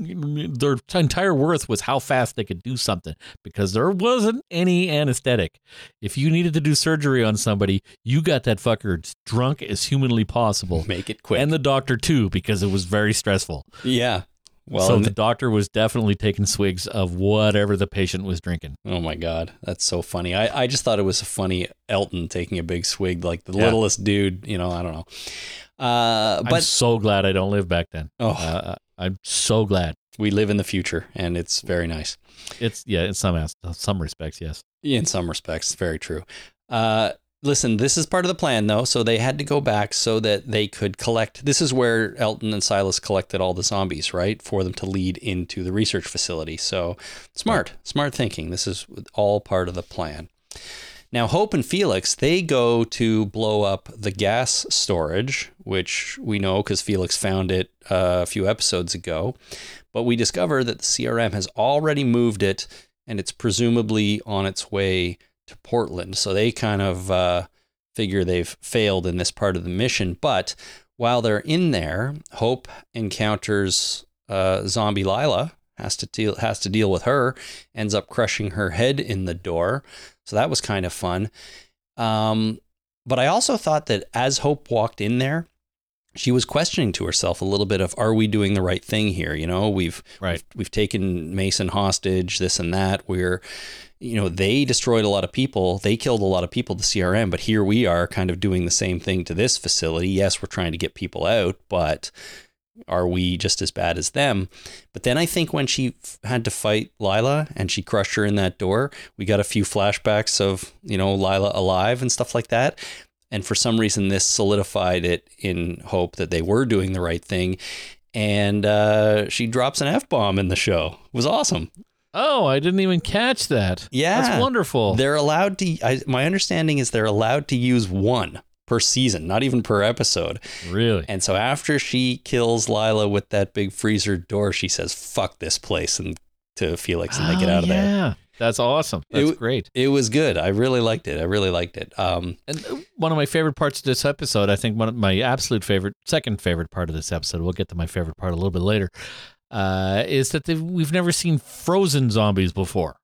Speaker 3: their entire worth was how fast they could do something because there wasn't any anesthetic. If you needed to do surgery on somebody, you got that fucker drunk as humanly possible.
Speaker 2: Make it quick.
Speaker 3: And the doctor too, because it was very stressful.
Speaker 2: yeah. Well,
Speaker 3: so the doctor was definitely taking swigs of whatever the patient was drinking.
Speaker 2: oh my God, that's so funny. I, I just thought it was funny. Elton taking a big swig, like the
Speaker 3: Yeah.
Speaker 2: littlest dude. You know, I don't know. Uh,
Speaker 3: I'm
Speaker 2: but
Speaker 3: so glad I don't live back then.
Speaker 2: oh,
Speaker 3: Uh, I'm so glad.
Speaker 2: we live in the future, and it's very nice.
Speaker 3: It's yeah, in some some respects, yes.
Speaker 2: In some respects, very true. Uh, listen, this is part of the plan, though. So they had to go back so that they could collect. This is where Elton and Silas collected all the zombies, right? For them to lead into the research facility. So smart, smart thinking. This is all part of the plan. Now, Hope and Felix, they go to blow up the gas storage, which we know because Felix found it uh, a few episodes ago. But we discover that the CRM has already moved it and it's presumably on its way to Portland. So they kind of uh, figure they've failed in this part of the mission. But while they're in there, Hope encounters uh, zombie Lyla, has to deal has to deal with her, ends up crushing her head in the door. So that was kind of fun. Um, but I also thought that as Hope walked in there, she was questioning to herself a little bit of are we doing the right thing here you know we've
Speaker 3: Right.
Speaker 2: we've, we've taken mason hostage this and that we're you know they destroyed a lot of people they killed a lot of people the crm but here we are kind of doing the same thing to this facility yes we're trying to get people out but are we just as bad as them but then i think when she f- had to fight lyla and she crushed her in that door we got a few flashbacks of you know lyla alive and stuff like that and for some reason, this solidified it in hope that they were doing the right thing. And uh, she drops an F bomb in the show. It was awesome.
Speaker 3: Oh, I didn't even catch that.
Speaker 2: Yeah.
Speaker 3: That's wonderful.
Speaker 2: They're allowed to, I, my understanding is they're allowed to use one per season, not even per episode.
Speaker 3: really?
Speaker 2: And so after she kills Lyla with that big freezer door, she says, fuck this place and to Felix and they get
Speaker 3: Oh,
Speaker 2: out of there.
Speaker 3: Yeah. That's awesome.
Speaker 2: It
Speaker 3: That's
Speaker 2: w-
Speaker 3: great.
Speaker 2: It was good. I really liked it. I really liked it. Um,
Speaker 3: And uh, one of my favorite parts of this episode, I think one of my absolute favorite, second favorite part of this episode, we'll get to my favorite part a little bit later, uh, is that we've never seen frozen zombies before.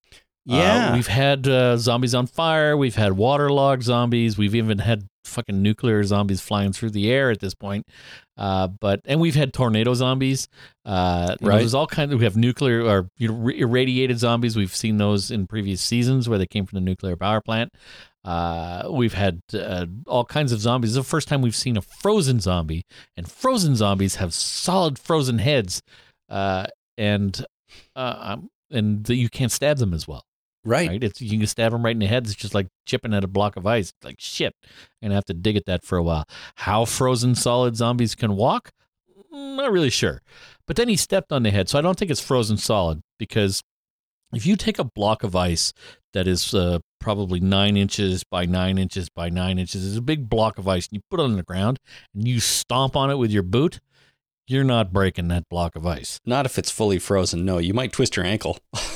Speaker 2: Yeah.
Speaker 3: Uh, we've had uh, zombies on fire. We've had waterlogged zombies. We've even had fucking nuclear zombies flying through the air at this point. Uh, but and we've had tornado zombies. Uh, you know, there's all kinds. We have nuclear or you know, irradiated zombies. We've seen those in previous seasons where they came from the nuclear power plant. Uh, we've had uh, all kinds of zombies. This is the first time we've seen a frozen zombie, and frozen zombies have solid frozen heads, uh, and uh, and that you can't stab them as well
Speaker 2: right.
Speaker 3: right? It's you can stab them right in the head. It's just like chipping at a block of ice. Like shit, I'm gonna have to dig at that for a while. How frozen solid zombies can walk? Mm, Not really sure. But then he stepped on the head, so I don't think it's frozen solid because if you take a block of ice that is uh, probably nine inches by nine inches by nine inches, it's a big block of ice, and you put it on the ground and you stomp on it with your boot, you're not breaking that block of ice.
Speaker 2: Not if it's fully frozen. No, you might twist your ankle. [laughs]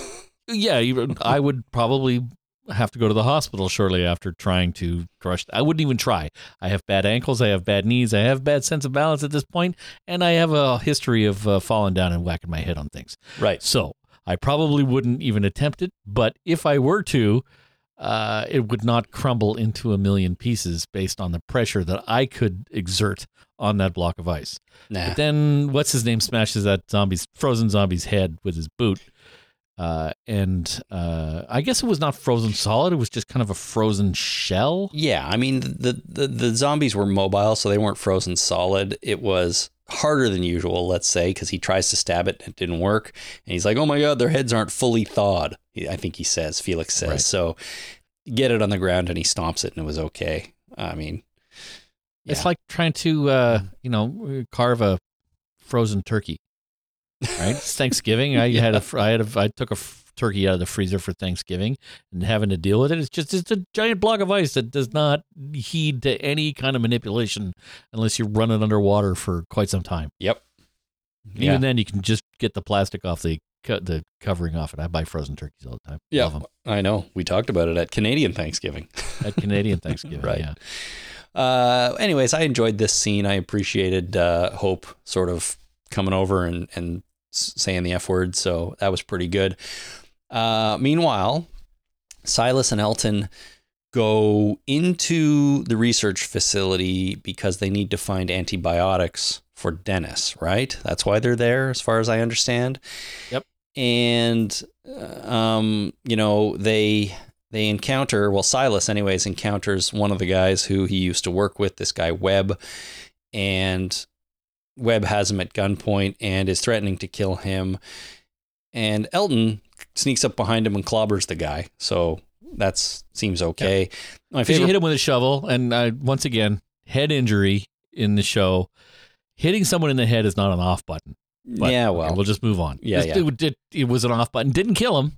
Speaker 3: Yeah, I would probably have to go to the hospital shortly after trying to crush. I wouldn't even try. I have bad ankles. I have bad knees. I have bad sense of balance at this point, and I have a history of uh, falling down and whacking my head on things.
Speaker 2: right.
Speaker 3: So I probably wouldn't even attempt it. But if I were to, uh, it would not crumble into a million pieces based on the pressure that I could exert on that block of ice.
Speaker 2: Nah.
Speaker 3: But then what's his name smashes that zombie's frozen zombie's head with his boot. Uh, and uh, I guess it was not frozen solid. It was just kind of a frozen shell.
Speaker 2: Yeah, I mean the, the the zombies were mobile, so they weren't frozen solid. It was harder than usual, let's say, because he tries to stab it and it didn't work, and he's like, "Oh my god, their heads aren't fully thawed." I think he says, Felix says.
Speaker 3: Right.
Speaker 2: So get it on the ground, and he stomps it, and it was okay. I mean,
Speaker 3: It's like trying to, uh, you know, carve a frozen turkey. Right? [laughs] It's Thanksgiving. I had a, I had a, I took a turkey out of the freezer for Thanksgiving, and having to deal with it. It's just it's a giant block of ice that does not heed to any kind of manipulation unless you run it underwater for quite some time.
Speaker 2: yep.
Speaker 3: Even then, you can just get the plastic off the the covering off it. I buy frozen turkeys all the time.
Speaker 2: Yeah. I know. We talked about it at Canadian Thanksgiving. [laughs]
Speaker 3: at Canadian Thanksgiving.
Speaker 2: Right.
Speaker 3: Yeah.
Speaker 2: Uh, anyways, I enjoyed this scene. I appreciated uh, Hope sort of coming over and, and saying the F word. So that was pretty good. Uh, meanwhile, Silas and Elton go into the research facility because they need to find antibiotics for Dennis, right? That's why they're there, as far as I understand.
Speaker 3: Yep.
Speaker 2: And, uh, um, you know, they they encounter well silas anyways encounters one of the guys who he used to work with this guy webb and webb has him at gunpoint and is threatening to kill him and elton sneaks up behind him and clobbers the guy so that seems okay my
Speaker 3: Because you hit him with a shovel, and uh, once again, head injury in the show. Hitting someone in the head is not an off button. But,
Speaker 2: yeah
Speaker 3: okay,
Speaker 2: well
Speaker 3: we'll just move on.
Speaker 2: Yeah, yeah.
Speaker 3: It, it, it was an off button. Didn't kill him,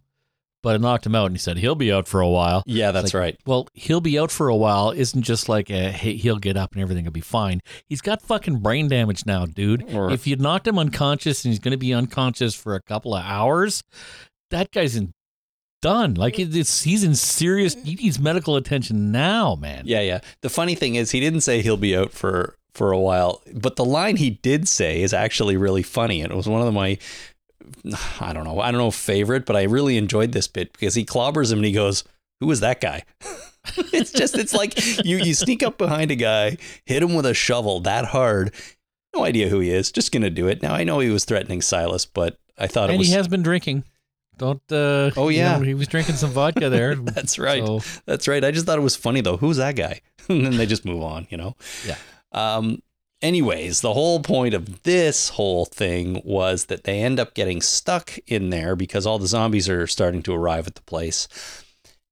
Speaker 3: but it knocked him out. And he said he'll be out for a while.
Speaker 2: yeah that's
Speaker 3: like-
Speaker 2: right
Speaker 3: Well, he'll be out for a while isn't just like a, hey, he'll get up and everything will be fine. He's got fucking brain damage now, dude.
Speaker 2: Or-
Speaker 3: if you knocked him unconscious and he's going to be unconscious for a couple of hours, that guy's in done. Like it's he's in serious. He needs medical attention now, man.
Speaker 2: Yeah, yeah. The funny thing is, he didn't say he'll be out for for a while, but the line he did say is actually really funny, and it was one of my, [sighs] I don't know, I don't know favorite, but I really enjoyed this bit because he clobbers him and he goes, "Who is that guy?" [laughs] it's just, it's like you you sneak up behind a guy, hit him with a shovel that hard. no idea who he is. Just gonna do it. Now I know he was threatening Silas, but I thought it
Speaker 3: and
Speaker 2: was.
Speaker 3: he has been drinking. Don't. Uh,
Speaker 2: Oh,
Speaker 3: you
Speaker 2: yeah.
Speaker 3: know, he was drinking some vodka there. [laughs]
Speaker 2: That's right.
Speaker 3: So,
Speaker 2: That's right. I just thought it was funny though. Who's that guy? [laughs] and then they just move on, you know?
Speaker 3: Yeah.
Speaker 2: Um, anyways, the whole point of this whole thing was that they end up getting stuck in there because all the zombies are starting to arrive at the place.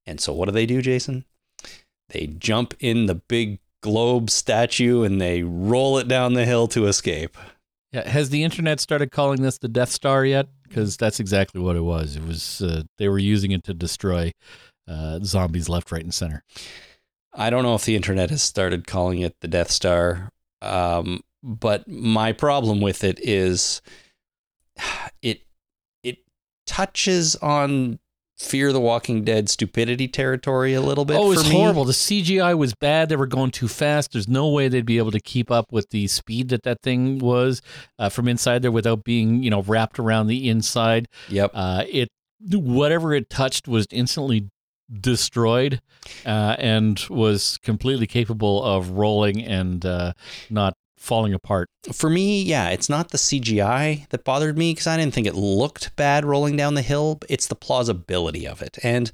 Speaker 2: And so what do they do, Jason? They jump in the big globe statue and they roll it down the hill to escape.
Speaker 3: yeah. Has the internet started calling this the Death Star yet? Because that's exactly what it was. It was. Uh, they were using it to destroy uh, zombies left, right, and center.
Speaker 2: I don't know if the internet has started calling it the Death Star, um, but my problem with it is it it touches on Fear the Walking Dead stupidity territory a little bit.
Speaker 3: oh, it
Speaker 2: for
Speaker 3: was horrible. The CGI was bad. They were going too fast. There's no way they'd be able to keep up with the speed that that thing was uh, from inside there without being, you know, wrapped around the inside.
Speaker 2: Yep.
Speaker 3: Uh, it whatever it touched was instantly destroyed uh, and was completely capable of rolling and uh, not falling apart.
Speaker 2: For me, yeah, it's not the CGI that bothered me because I didn't think it looked bad rolling down the hill. It's the plausibility of it. And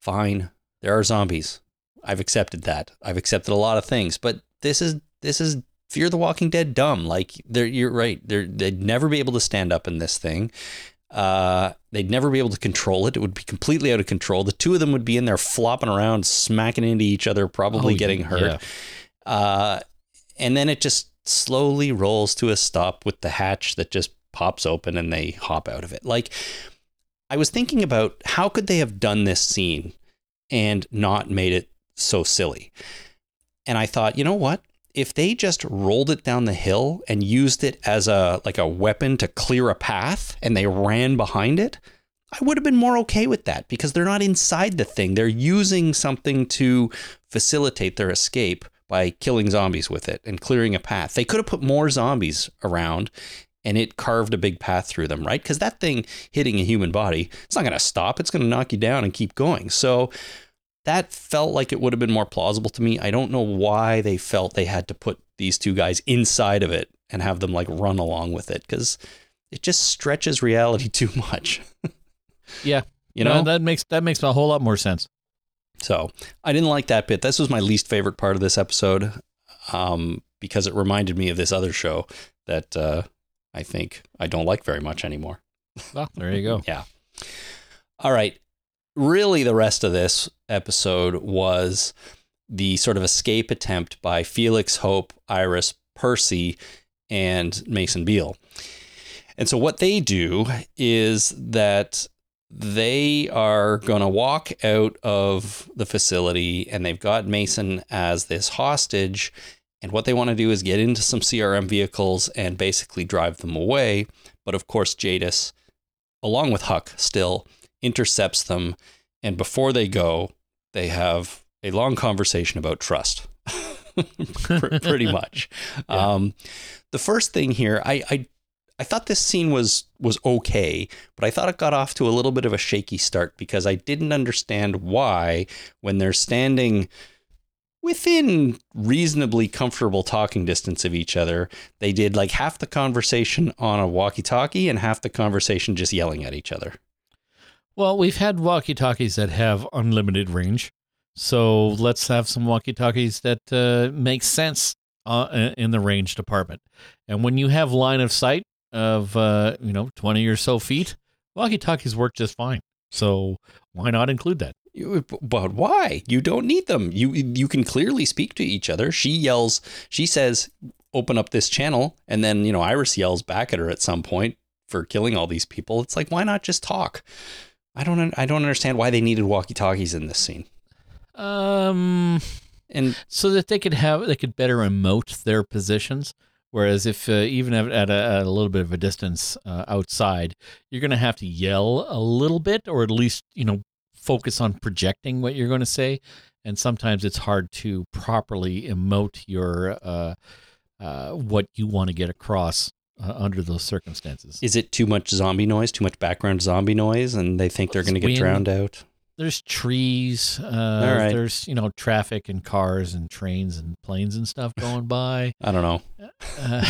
Speaker 2: fine, there are zombies. I've accepted that. I've accepted a lot of things, but this is this is Fear the Walking Dead dumb. Like you're right. They're they'd never be able to stand up in this thing. Uh, they'd never be able to control it. It would be completely out of control. The two of them would be in there flopping around, smacking into each other, probably
Speaker 3: Oh,
Speaker 2: getting hurt.
Speaker 3: yeah.
Speaker 2: Uh, and then it just slowly rolls to a stop with the hatch that just pops open and they hop out of it. Like I was thinking about how could they have done this scene and not made it so silly. And I thought, you know what? If they just rolled it down the hill and used it as a like a weapon to clear a path and they ran behind it, I would have been more okay with that because they're not inside the thing. They're using something to facilitate their escape by killing zombies with it and clearing a path. They could have put more zombies around and it carved a big path through them, right? Because that thing hitting a human body, it's not going to stop. It's going to knock you down and keep going. So that felt like it would have been more plausible to me. I don't know why they felt they had to put these two guys inside of it and have them like run along with it because it just stretches reality [laughs] too much.
Speaker 3: Yeah.
Speaker 2: You
Speaker 3: No,
Speaker 2: know,
Speaker 3: that makes that makes a whole lot more sense.
Speaker 2: So I didn't like that bit. This was my least favorite part of this episode um, because it reminded me of this other show that uh, I think I don't like very much anymore.
Speaker 3: Well, there you go. [laughs]
Speaker 2: Yeah. All right. Really, the rest of this episode was the sort of escape attempt by Felix, Hope, Iris, Percy, and Mason Beale. And so, what they do is that they are going to walk out of the facility and they've got Mason as this hostage. And what they want to do is get into some CRM vehicles and basically drive them away. But of course, Jadis, along with Huck, still intercepts them. And before they go, they have a long conversation about trust. [laughs] Pretty [laughs] much. Um, the first thing here, I, I I thought this scene was was okay, but I thought it got off to a little bit of a shaky start because I didn't understand why when they're standing within reasonably comfortable talking distance of each other, they did like half the conversation on a walkie-talkie and half the conversation just yelling at each other.
Speaker 3: Well, we've had walkie talkies that have unlimited range. So let's have some walkie talkies that uh, make sense uh, in the range department. And when you have line of sight of, uh, you know, 20 or so feet, walkie talkies work just fine. So why not include that?
Speaker 2: You- But why? You don't need them. You you can clearly speak to each other. She yells. She says, "Open up this channel," and then you know Iris yells back at her at some point for killing all these people. It's like why not just talk? I don't. I don't understand why they needed walkie talkies in this scene.
Speaker 3: Um,
Speaker 2: And
Speaker 3: so that they could have they could better emote their positions. Whereas if uh, even at at a, at a little bit of a distance uh, outside, you're going to have to yell a little bit, or at least you know focus on projecting what you're going to say. And sometimes it's hard to properly emote your uh, uh, what you want to get across uh, under those circumstances.
Speaker 2: is it too much zombie noise? Too much background zombie noise, and they think they're going to get drowned out.
Speaker 3: there's trees, uh,
Speaker 2: All right.
Speaker 3: there's you know traffic and cars and trains and planes and stuff going by. [laughs]
Speaker 2: I don't know.
Speaker 3: Uh,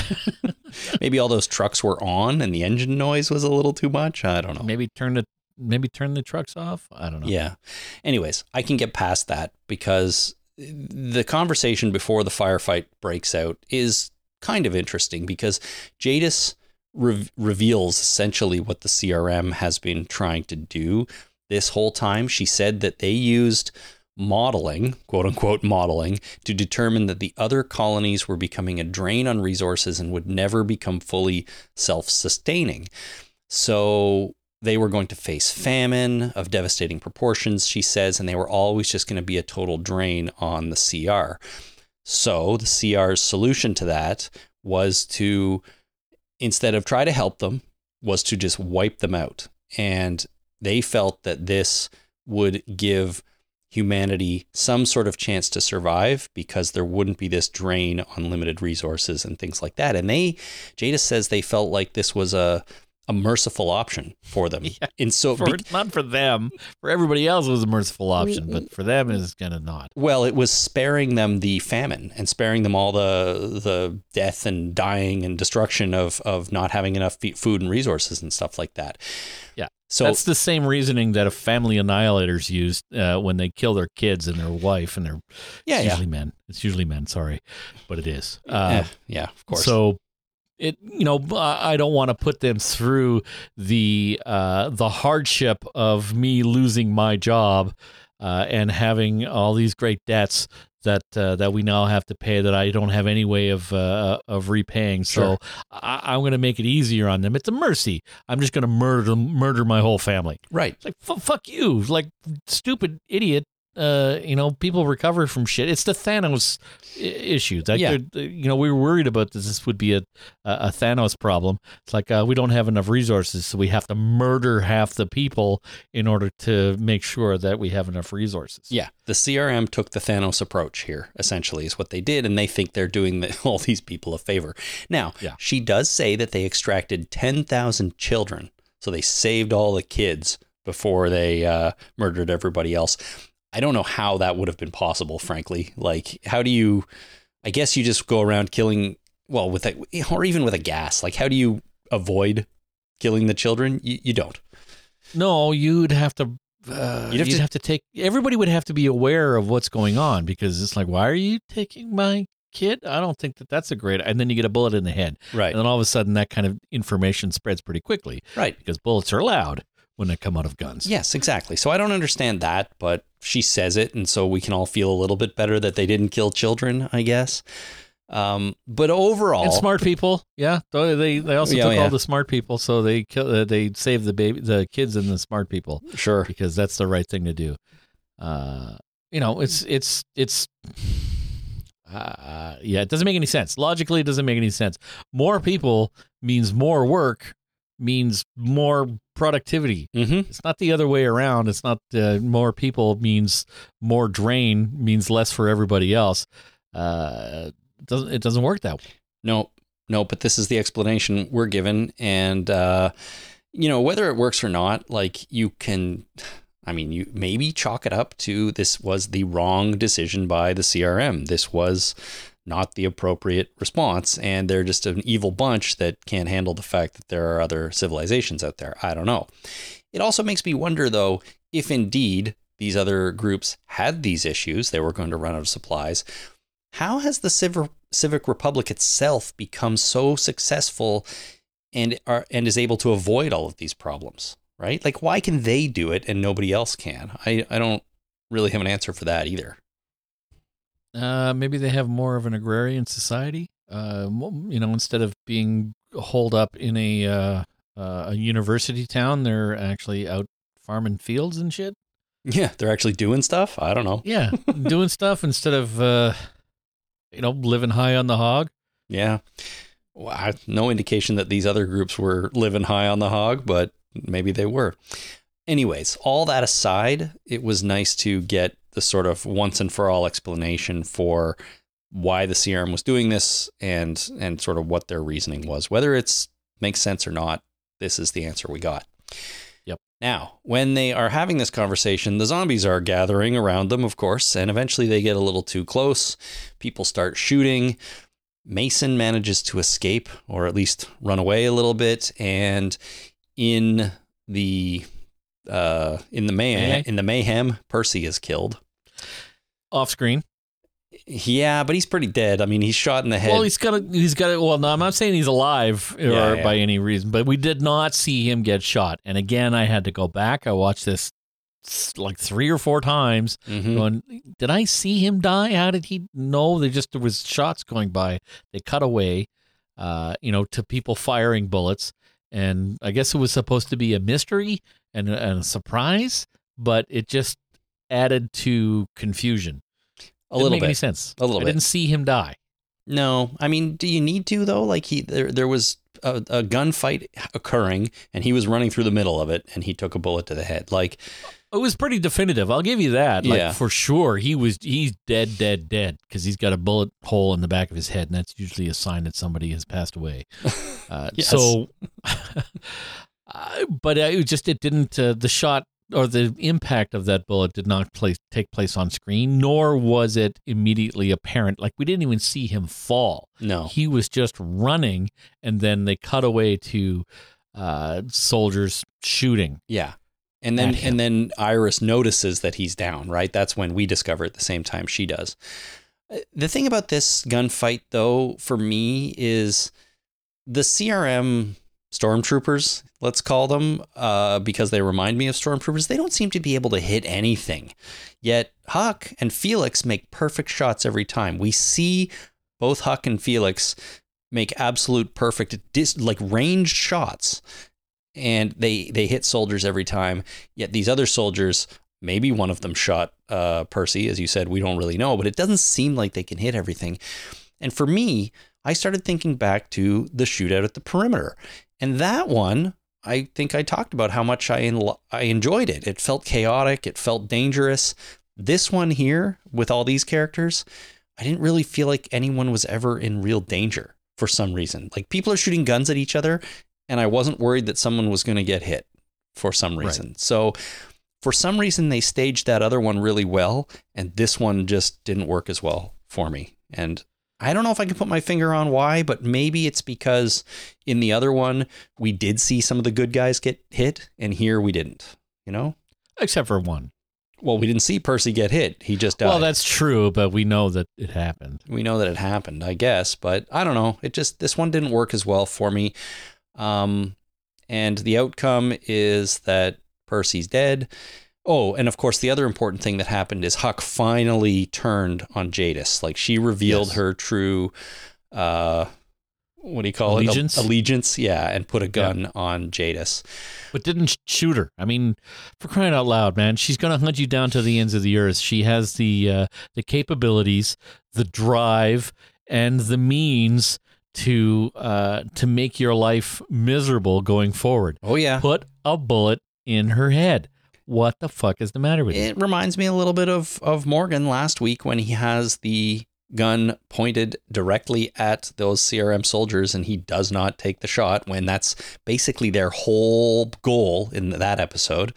Speaker 3: [laughs]
Speaker 2: Maybe all those trucks were on and the engine noise was a little too much. I don't know.
Speaker 3: maybe turn the maybe turn the trucks off. I don't know.
Speaker 2: Yeah. Anyways, I can get past that because the conversation before the firefight breaks out is kind of interesting because Jadis re- reveals essentially what the CRM has been trying to do this whole time. She said that they used modeling, quote unquote modeling, to determine that the other colonies were becoming a drain on resources and would never become fully self sustaining. So they were going to face famine of devastating proportions, she says, and they were always just going to be a total drain on the CR. So the CR's solution to that was to, instead of try to help them, was to just wipe them out. And they felt that this would give humanity some sort of chance to survive because there wouldn't be this drain on limited resources and things like that. And they, Jadis says they felt like this was a, a merciful option for them. [laughs]
Speaker 3: Yeah.
Speaker 2: And so,
Speaker 3: For,
Speaker 2: be-
Speaker 3: not for them. For everybody else, it was a merciful option, but for them, it's kind of not.
Speaker 2: well, it was sparing them the famine and sparing them all the the death and dying and destruction of of not having enough food and resources and stuff like that.
Speaker 3: Yeah.
Speaker 2: So
Speaker 3: That's the same reasoning that a family annihilators use uh, when they kill their kids and their wife and their.
Speaker 2: yeah,
Speaker 3: it's
Speaker 2: yeah,
Speaker 3: usually men. It's usually men. Sorry, but it is. Uh,
Speaker 2: yeah, yeah, of course.
Speaker 3: So it you know I don't want to put them through the uh, the hardship of me losing my job uh, and having all these great debts that uh, that we now have to pay that I don't have any way of uh, of repaying. So
Speaker 2: Sure.
Speaker 3: I, I'm going to make it easier on them. It's a mercy. I'm just going to murder murder my whole family.
Speaker 2: right.
Speaker 3: It's like f- fuck you, like stupid idiot. Uh, you know, people recover from shit. It's the Thanos I- issue. Like,
Speaker 2: Yeah.
Speaker 3: you know, we were worried about this. This would be a a, a Thanos problem. It's like uh, we don't have enough resources, so we have to murder half the people in order to make sure that we have enough resources.
Speaker 2: Yeah, the CRM took the Thanos approach here, essentially, is what they did, and they think they're doing the, [laughs] all these people a favor. Now,
Speaker 3: Yeah.
Speaker 2: she does say that they extracted 10,000 children, so they saved all the kids before they uh, murdered everybody else. I don't know how that would have been possible, frankly. Like, how do you, I guess you just go around killing, well, with a, or even with a gas. Like, how do you avoid killing the children? You, you don't.
Speaker 3: No, you'd have to. Uh,
Speaker 2: You'd
Speaker 3: you'd,
Speaker 2: have
Speaker 3: have,
Speaker 2: to-
Speaker 3: to take everybody would have to be aware of what's going on because it's like why are you taking my kid i don't think that that's a great and then you get a bullet in the head
Speaker 2: Right.
Speaker 3: and then all of a sudden that kind of information spreads pretty quickly
Speaker 2: Right.
Speaker 3: because bullets are loud when they come out of guns
Speaker 2: Yes, exactly. So I don't understand that, but she says it, and so we can all feel a little bit better that they didn't kill children, I guess. Um, but overall,
Speaker 3: and smart people yeah they they, also
Speaker 2: Yeah,
Speaker 3: took
Speaker 2: yeah.
Speaker 3: all the smart people so they kill uh, they saved the baby the kids and the smart people
Speaker 2: sure,
Speaker 3: because that's the right thing to do. Uh, you know, it's it's it's. Uh, yeah, it doesn't make any sense. Logically, it doesn't make any sense. More people means more work, means more productivity.
Speaker 2: hmm
Speaker 3: It's not the other way around. It's not uh, more people means more drain means less for everybody else. Uh, it doesn't it doesn't work that way?
Speaker 2: no, no. But this is the explanation we're given, and uh, you know whether it works or not. Like you can, I mean, you maybe chalk it up to this was the wrong decision by the CRM. This was not the appropriate response, and they're just an evil bunch that can't handle the fact that there are other civilizations out there. I don't know. It also makes me wonder, though, if indeed these other groups had these issues, they were going to run out of supplies. How has the Civ- Civic Republic itself become so successful and are, and is able to avoid all of these problems? Right? Like, why can they do it and nobody else can? I, I don't really have an answer for that either.
Speaker 3: Uh, maybe they have more of an agrarian society. Uh, you know, instead of being holed up in a uh, uh, a university town, they're actually out farming fields and shit.
Speaker 2: Yeah, they're actually doing stuff. I don't know.
Speaker 3: Yeah, [laughs] doing stuff instead of uh, you know living high on the hog.
Speaker 2: Yeah. Well, I, no indication that these other groups were living high on the hog, but maybe they were. Anyways, all that aside, it was nice to get the sort of once and for all explanation for why the CRM was doing this and and sort of what their reasoning was. Whether it's makes sense or not, this is the answer we got.
Speaker 3: Yep.
Speaker 2: Now, when they are having this conversation, the zombies are gathering around them, of course, and eventually they get a little too close. People start shooting. Mason manages to escape or at least run away a little bit, and in the uh, in the may- in the mayhem, Percy is killed.
Speaker 3: Off screen.
Speaker 2: Yeah, but he's pretty dead. I mean, he's shot in the head.
Speaker 3: Well, he's got a, he's got a, well, no, I'm not saying he's alive or
Speaker 2: Yeah, yeah.
Speaker 3: by any reason, but we did not see him get shot. And again, I had to go back. I watched this like three or four times
Speaker 2: Mhm.
Speaker 3: going, did I see him die? How did he know? They just, there was shots going by. They cut away, uh, you know, to people firing bullets. And I guess it was supposed to be a mystery and, and a surprise, but it just added to confusion.
Speaker 2: A little bit.
Speaker 3: any sense.
Speaker 2: A little
Speaker 3: I
Speaker 2: bit.
Speaker 3: didn't see him die.
Speaker 2: No, I mean, do you need to though? Like he, there, there was a, a gunfight occurring, and he was running through the middle of it, and he took a bullet to the head. Like,
Speaker 3: It was pretty definitive. I'll give you that. Like
Speaker 2: Yeah.
Speaker 3: for sure, he was he's dead, dead, dead because he's got a bullet hole in the back of his head, and that's usually a sign that somebody has passed away. [laughs] Uh,
Speaker 2: Yes.
Speaker 3: So, [laughs] uh, but it just it didn't uh, the shot or the impact of that bullet did not place take place on screen, nor was it immediately apparent. Like we didn't even see him fall.
Speaker 2: no,
Speaker 3: He was just running, and then they cut away to uh, soldiers shooting.
Speaker 2: yeah. And then, and then Iris notices that he's down. Right, that's when we discover at the same time she does. Uh, The thing about this gunfight, though, for me, is the CRM stormtroopers, let's call them, uh, because they remind me of stormtroopers, they don't seem to be able to hit anything. Yet Huck and Felix make perfect shots every time. We see both Huck and Felix make absolute perfect, dis- like ranged shots, and they they hit soldiers every time. Yet these other soldiers, maybe one of them shot uh, Percy, as you said, we don't really know, but it doesn't seem like they can hit everything. And for me, I started thinking back to the shootout at the perimeter. And that one, I think I talked about how much I en- I enjoyed it. It felt chaotic, it felt dangerous. This one here with all these characters, I didn't really feel like anyone was ever in real danger for some reason. Like people are shooting guns at each other and I wasn't worried that someone was going to get hit for some
Speaker 3: Right.
Speaker 2: reason. So for some reason they staged that other one really well and this one just didn't work as well for me. And I don't know if I can put my finger on why, but maybe it's because in the other one we did see some of the good guys get hit and here we didn't, you know?
Speaker 3: except for one.
Speaker 2: Well, we didn't see Percy get hit. He just died.
Speaker 3: Well, that's true, but we know that it happened.
Speaker 2: we know that it happened, I guess, but I don't know. It just this one didn't work as well for me. Um, and the outcome is that Percy's dead. Oh, and of course, the other important thing that happened is Huck finally turned on Jadis. Like she revealed
Speaker 3: Yes.
Speaker 2: her true, uh, what do you call
Speaker 3: Allegiance?
Speaker 2: it? Allegiance, yeah, and put a gun on Jadis.
Speaker 3: But didn't shoot her. I mean, for crying out loud, man, she's gonna hunt you down to the ends of the earth. She has the uh, the capabilities, the drive, and the means to uh, to make your life miserable going forward.
Speaker 2: Oh yeah,
Speaker 3: Put a bullet in her head. What the fuck is the matter with you?
Speaker 2: It reminds me a little bit of of Morgan last week when he has the gun pointed directly at those CRM soldiers and he does not take the shot when that's basically their whole goal in that episode.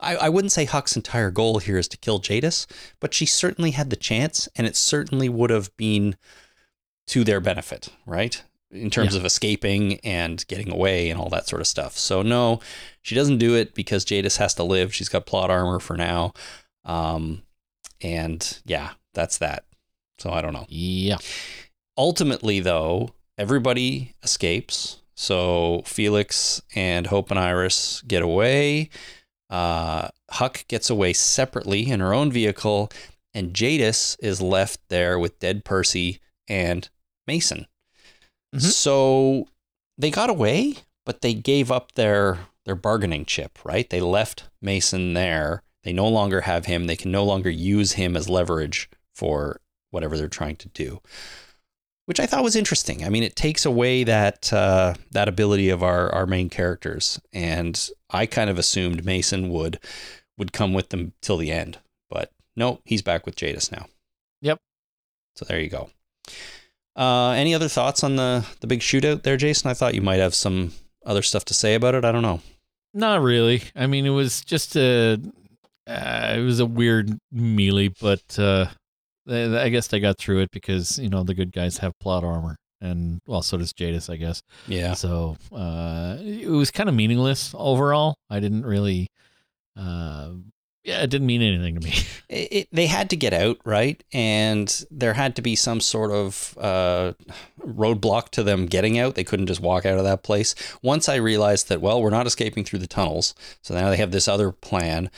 Speaker 2: I, I wouldn't say Huck's entire goal here is to kill Jadis, but she certainly had the chance and it certainly would have been to their benefit, right? In terms
Speaker 3: Yeah.
Speaker 2: of escaping and getting away and all that sort of stuff. So no, she doesn't do it because Jadis has to live. She's got plot armor for now. Um, and yeah, that's that. So I don't know.
Speaker 3: Yeah.
Speaker 2: Ultimately, though, everybody escapes. So Felix and Hope and Iris get away. Uh, Huck gets away separately in her own vehicle, and Jadis is left there with dead Percy and Mason.
Speaker 3: Mhm.
Speaker 2: So they got away, but they gave up their their bargaining chip, right? They left Mason there. They no longer have him. They can no longer use him as leverage for whatever they're trying to do, which I thought was interesting. I mean, it takes away that uh, that ability of our our main characters, and I kind of assumed Mason would would come with them till the end, but no, he's back with Jadis now.
Speaker 3: Yep.
Speaker 2: So there you go. Uh, any other thoughts on the the big shootout there, Jason? I thought you might have some other stuff to say about it. I don't know.
Speaker 3: Not really. I mean, it was just a uh, it was a weird melee, but uh, I guess they got through it because you know the good guys have plot armor, and well, so does Jadis, I guess.
Speaker 2: Yeah.
Speaker 3: So uh, it was kind of meaningless overall. I didn't really, uh, yeah, it didn't mean anything to me. [laughs]
Speaker 2: It, it, they had to get out, right? And there had to be some sort of uh, roadblock to them getting out. They couldn't just walk out of that place. Once I realized that, well, we're not escaping through the tunnels. So now they have this other plan.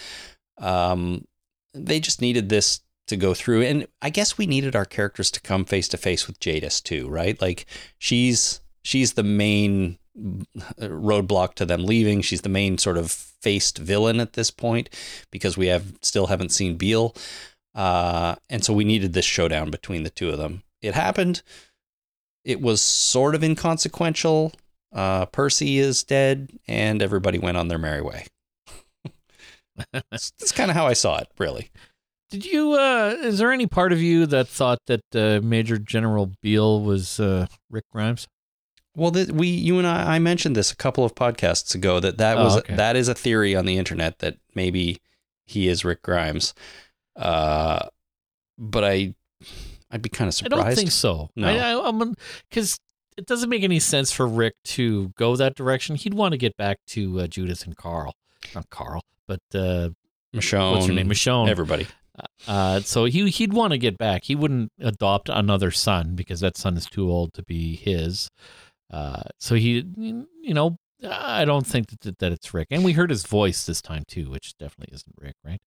Speaker 2: Um, they just needed this to go through. And I guess we needed our characters to come face to face with Jadis too, right? Like she's she's the main roadblock to them leaving. She's the main sort of faced villain at this point because we have still haven't seen Beale. Uh, and so we needed this showdown between the two of them. It happened. It was sort of inconsequential. Uh, Percy is dead, and everybody went on their merry way. that's that's kind of how I saw it, really.
Speaker 3: Did you? Uh, is there any part of you that thought that uh, Major General Beale was uh, Rick Grimes?
Speaker 2: Well, th- we, you and I, I mentioned this a couple of podcasts ago that that
Speaker 3: Oh,
Speaker 2: was
Speaker 3: okay.
Speaker 2: that is a theory on the internet that maybe he is Rick Grimes. Uh, but I, I'd be kind of surprised.
Speaker 3: I don't think so.
Speaker 2: No.
Speaker 3: I, I, I'm because it doesn't make any sense for Rick to go that direction. He'd want to get back to uh, Judith and Carl, not Carl, but uh,
Speaker 2: Michonne,
Speaker 3: what's her name, Michonne.
Speaker 2: everybody.
Speaker 3: Uh, so he he'd want to get back. He wouldn't adopt another son because that son is too old to be his. Uh, so he, you know, I don't think that, that it's Rick. And we heard his voice this time too, which definitely isn't Rick, right?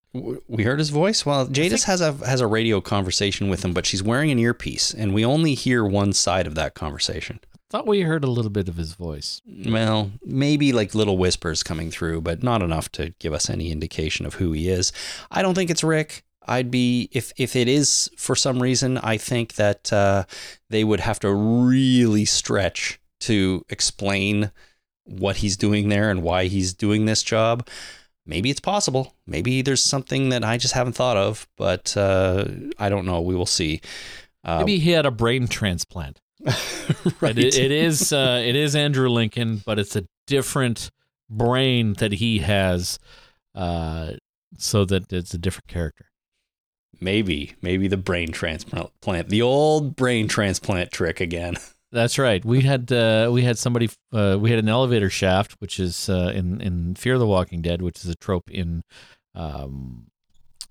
Speaker 2: We heard his voice. Well, Jadis has a has a radio conversation with him, but she's wearing an earpiece, and we only hear one side of that conversation.
Speaker 3: I thought we heard a little bit of his voice.
Speaker 2: Well, maybe like little whispers coming through, but not enough to give us any indication of who he is. I don't think it's Rick. I'd be if if it is for some reason, I think that uh, they would have to really stretch to explain what he's doing there and why he's doing this job. Maybe it's possible. Maybe there's something that I just haven't thought of, but uh, I don't know. We will see. Uh,
Speaker 3: Maybe he had a brain transplant. [laughs]
Speaker 2: right.
Speaker 3: It, it is uh, it is Andrew Lincoln, but it's a different brain that he has, uh, so that it's a different character.
Speaker 2: Maybe, maybe the brain transplant, the old brain transplant trick again. [laughs]
Speaker 3: That's right. We had uh, we had somebody uh, we had an elevator shaft, which is uh, in in Fear the Walking Dead, which is a trope in um,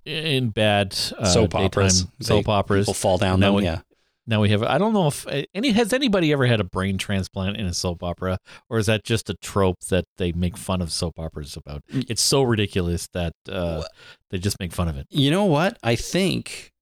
Speaker 3: in bad uh,
Speaker 2: soap operas,
Speaker 3: soap operas.
Speaker 2: People fall down
Speaker 3: Now
Speaker 2: them.
Speaker 3: we-
Speaker 2: yeah,
Speaker 3: Now we have. I don't know if any has anybody ever had a brain transplant in a soap opera, or is that just a trope that they make fun of soap operas about?
Speaker 2: Mm.
Speaker 3: It's so ridiculous that uh, they just make fun of it.
Speaker 2: you know what? I think, uh,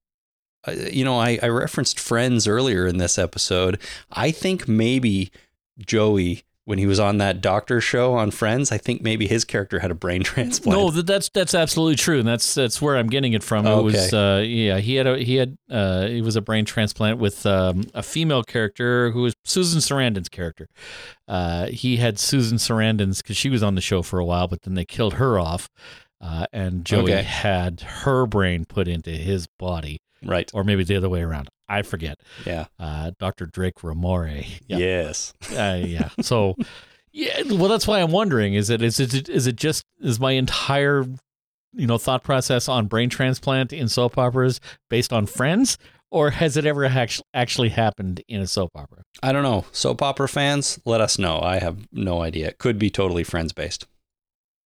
Speaker 2: you know, I, I referenced Friends earlier in this episode. I think maybe Joey, when he was on that doctor show on Friends, I think maybe his character had a brain [laughs] transplant.
Speaker 3: No, that's that's absolutely true, and that's that's where I'm getting it from. It was uh, yeah, he had a he had uh, it was a brain transplant with um, a female character who was Susan Sarandon's character. Uh, he had Susan Sarandon's because she was on the show for a while, but then they killed her off, uh, and Joey
Speaker 2: Okay.
Speaker 3: had her brain put into his body,
Speaker 2: right?
Speaker 3: or maybe the other way around. I forget.
Speaker 2: Yeah.
Speaker 3: Uh, Dr. Drake Ramoray. [laughs] Yeah.
Speaker 2: Yes.
Speaker 3: Uh, yeah. So, [laughs] yeah. Well, that's why I'm wondering: is it is it is it just is my entire you know thought process on brain transplant in soap operas based on Friends, or has it ever actually actually happened in a soap opera?
Speaker 2: I don't know. Soap opera fans, let us know. I have no idea. It could be totally Friends based.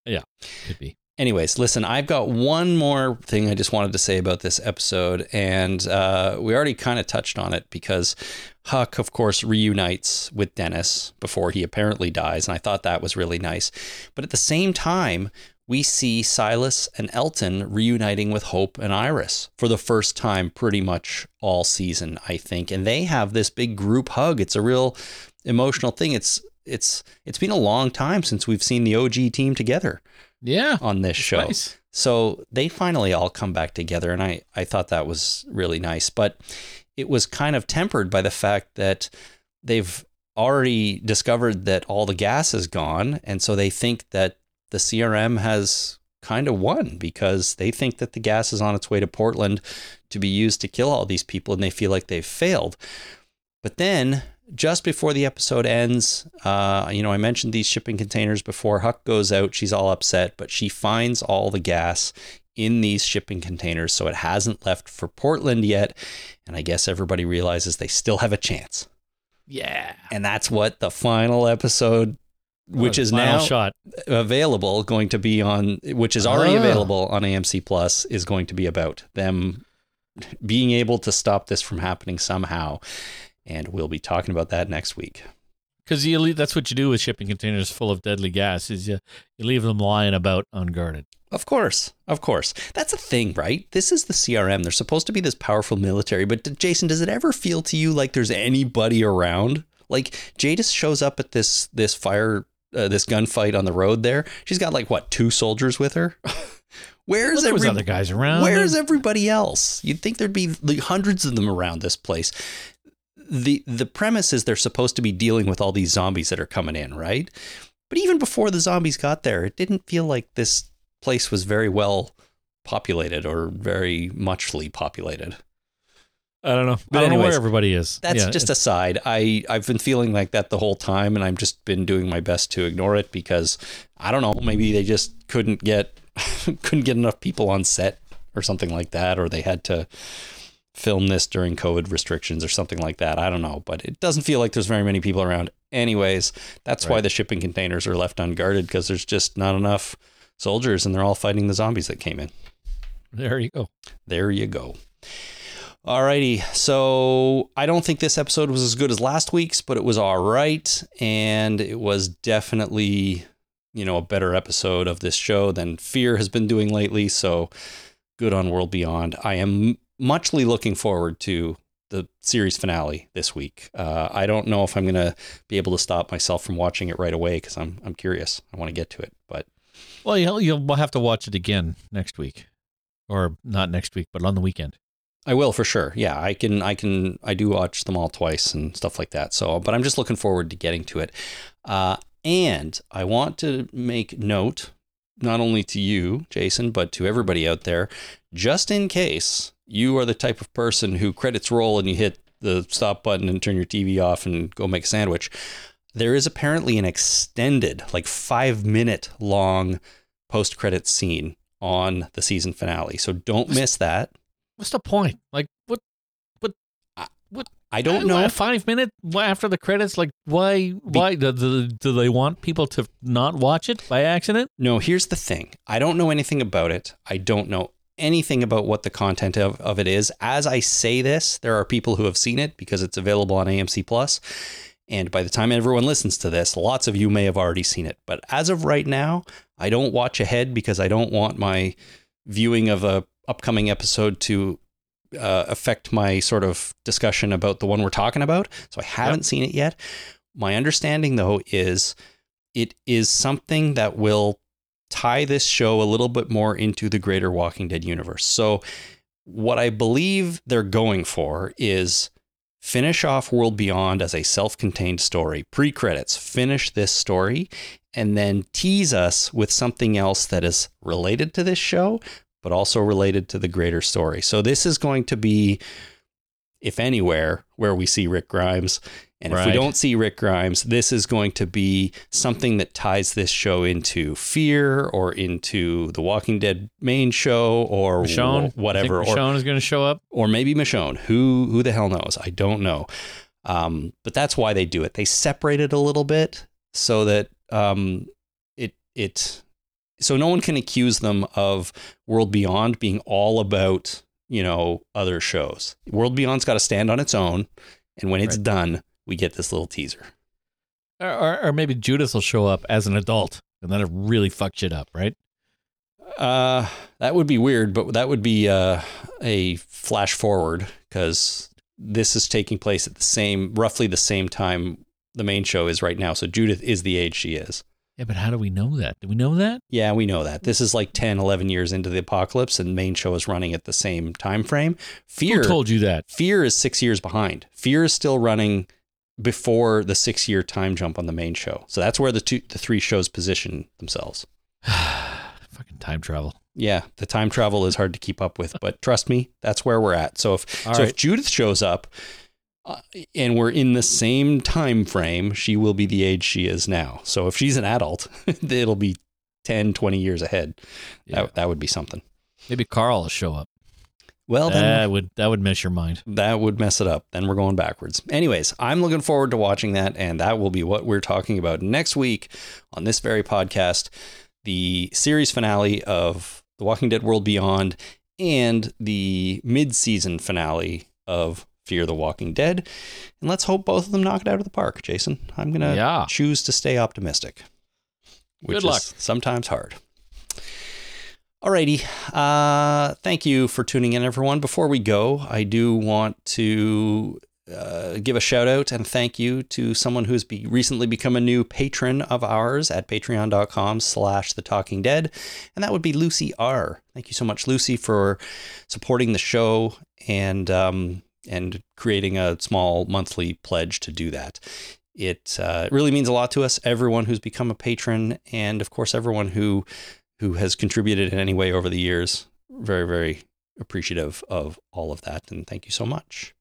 Speaker 3: Yeah, could be.
Speaker 2: Anyways, listen, I've got one more thing I just wanted to say about this episode. And uh, we already kind of touched on it because Huck, of course, reunites with Dennis before he apparently dies. And I thought that was really nice. But at the same time, we see Silas and Elton reuniting with Hope and Iris for the first time pretty much all season, I think. And they have this big group hug. It's a real emotional thing. It's it's it's been a long time since we've seen the OG team together
Speaker 3: Yeah.
Speaker 2: on this show.
Speaker 3: Nice.
Speaker 2: So they finally all come back together, and I, I thought that was really nice. But it was kind of tempered by the fact that they've already discovered that all the gas is gone, and so they think that the CRM has kind of won because they think that the gas is on its way to Portland to be used to kill all these people, and they feel like they've failed. But then, just before the episode ends, uh, you know, I mentioned these shipping containers before. Huck goes out. She's all upset, but she finds all the gas in these shipping containers. So it hasn't left for Portland yet. And I guess everybody realizes they still have a chance.
Speaker 3: Yeah.
Speaker 2: And that's what the final episode, which
Speaker 3: Oh,
Speaker 2: is now
Speaker 3: shot.
Speaker 2: available, going to be on, which is already
Speaker 3: Ah.
Speaker 2: available on AMC Plus, is going to be about them being able to stop this from happening somehow. And we'll be talking about that next week.
Speaker 3: Because you leave, that's what you do with shipping containers full of deadly gas is you, you leave them lying about unguarded.
Speaker 2: Of course, of course. That's a thing, right? This is the CRM. They're supposed to be this powerful military, but Jason, does it ever feel to you like there's anybody around? Like Jadis shows up at this this fire uh, this gunfight on the road there. She's got like what, two soldiers with her? [laughs] Where's
Speaker 3: Well, there was
Speaker 2: every
Speaker 3: other guys around.
Speaker 2: Where's everybody else? You'd think there'd be hundreds of them around this place. The the premise is they're supposed to be dealing with all these zombies that are coming in, right? But even before the zombies got there, it didn't feel like this place was very well populated or very muchly populated.
Speaker 3: I don't know.
Speaker 2: But
Speaker 3: I don't know where everybody is.
Speaker 2: That's
Speaker 3: Yeah,
Speaker 2: just
Speaker 3: it's-
Speaker 2: aside. I I've been feeling like that the whole time, and I've just been doing my best to ignore it because I don't know. Maybe they just couldn't get [laughs] couldn't get enough people on set or something like that, or they had to film this during COVID restrictions or something like that. I don't know, but it doesn't feel like there's very many people around. Anyways, that's why the shipping containers are left unguarded because there's just not enough soldiers, and they're all fighting the zombies that came in.
Speaker 3: there you go.
Speaker 2: There you go. Alrighty, so I don't think this episode was as good as last week's, but it was all right, and it was definitely, you know, a better episode of this show than Fear has been doing lately. So good on World Beyond. I am muchly looking forward to the series finale this week. Uh, I don't know if I'm gonna be able to stop myself from watching it right away because I'm I'm curious. I want to get to it, but
Speaker 3: Well, you'll, you'll have to watch it again next week. Or not next week, but on the weekend.
Speaker 2: I will for sure. Yeah, I can. I can. I do watch them all twice and stuff like that. So, but I'm just looking forward to getting to it. Uh, and I want to make note, not only to you, Jason, but to everybody out there, just in case you are the type of person who credits roll and you hit the stop button and turn your TV off and go make a sandwich. There is apparently an extended, like five minute long post credit scene on the season finale. So don't miss that.
Speaker 3: What's the point? Like, what?
Speaker 2: What what I don't know.
Speaker 3: Five minutes after the credits. Like, why? Why do, do, do they want people to not watch it by accident?
Speaker 2: No, here's the thing. I don't know anything about it. I don't know anything about what the content of, of it is. As I say this, there are people who have seen it because it's available on AMC Plus. And by the time everyone listens to this, lots of you may have already seen it. But as of right now, I don't watch ahead because I don't want my viewing of a upcoming episode to uh, affect my sort of discussion about the one we're talking about. So I haven't seen it yet. My understanding, though, is it is something that will tie this show a little bit more into the greater Walking Dead universe. So, what I believe they're going for is finish off World Beyond as a self contained story, pre credits, finish this story, and then tease us with something else that is related to this show, but also related to the greater story. So, this is going to be, if anywhere, where we see Rick Grimes. And if we don't see Rick Grimes, this is going to be something that ties this show into Fear or into the Walking Dead main show or
Speaker 3: Michonne,
Speaker 2: whatever.
Speaker 3: Think
Speaker 2: Or
Speaker 3: Michonne is going to show up.
Speaker 2: or maybe Michonne. Who who the hell knows? I don't know. Um, but that's why they do it. They separate it a little bit so that um, it it so no one can accuse them of World Beyond being all about you know other shows. World Beyond's got to stand on its own, and when it's
Speaker 3: Right.
Speaker 2: done, we get this little teaser.
Speaker 3: Or, or, or maybe Judith will show up as an adult and then it really fuck shit up, right?
Speaker 2: Uh, that would be weird, but that would be uh, a flash forward because this is taking place at the same, roughly the same time the main show is right now. So Judith is the age she is.
Speaker 3: Yeah, but how do we know that? Do we know that?
Speaker 2: Yeah, we know that. This is like 10, 11 years into the apocalypse and main show is running at the same time frame. Fear
Speaker 3: Who told you that?
Speaker 2: Fear is 6 years behind. Fear is still running before the 6-year time jump on the main show. So that's where the two the three shows position themselves. [sighs]
Speaker 3: Fucking time travel.
Speaker 2: Yeah, the time travel is hard to keep up with, but trust me, that's where we're at. So if
Speaker 3: All
Speaker 2: so
Speaker 3: right.
Speaker 2: if Judith shows up uh, and we're in the same time frame, she will be the age she is now. So if she's an adult, [laughs] it'll be 10, 20 years ahead.
Speaker 3: Yeah.
Speaker 2: That that would be something.
Speaker 3: Maybe Carl will show up.
Speaker 2: Well, then
Speaker 3: That would that would mess your mind.
Speaker 2: that would mess it up. Then we're going backwards. Anyways, I'm looking forward to watching that, and that will be what we're talking about next week on this very podcast the series finale of The Walking Dead World Beyond and the mid season finale of Fear the Walking Dead. And let's hope both of them knock it out of the park, Jason. I'm going to
Speaker 3: Yeah.
Speaker 2: choose to stay optimistic, which
Speaker 3: Good luck.
Speaker 2: is sometimes hard. Alrighty. Uh, thank you for tuning in, everyone. Before we go, I do want to uh, give a shout out and thank you to someone who's be- recently become a new patron of ours at patreon.com slash the talking dead and that would be lucy r thank you so much lucy for supporting the show and um, and creating a small monthly pledge to do that it uh, really means a lot to us everyone who's become a patron and of course everyone who who has contributed in any way over the years very very appreciative of all of that and thank you so much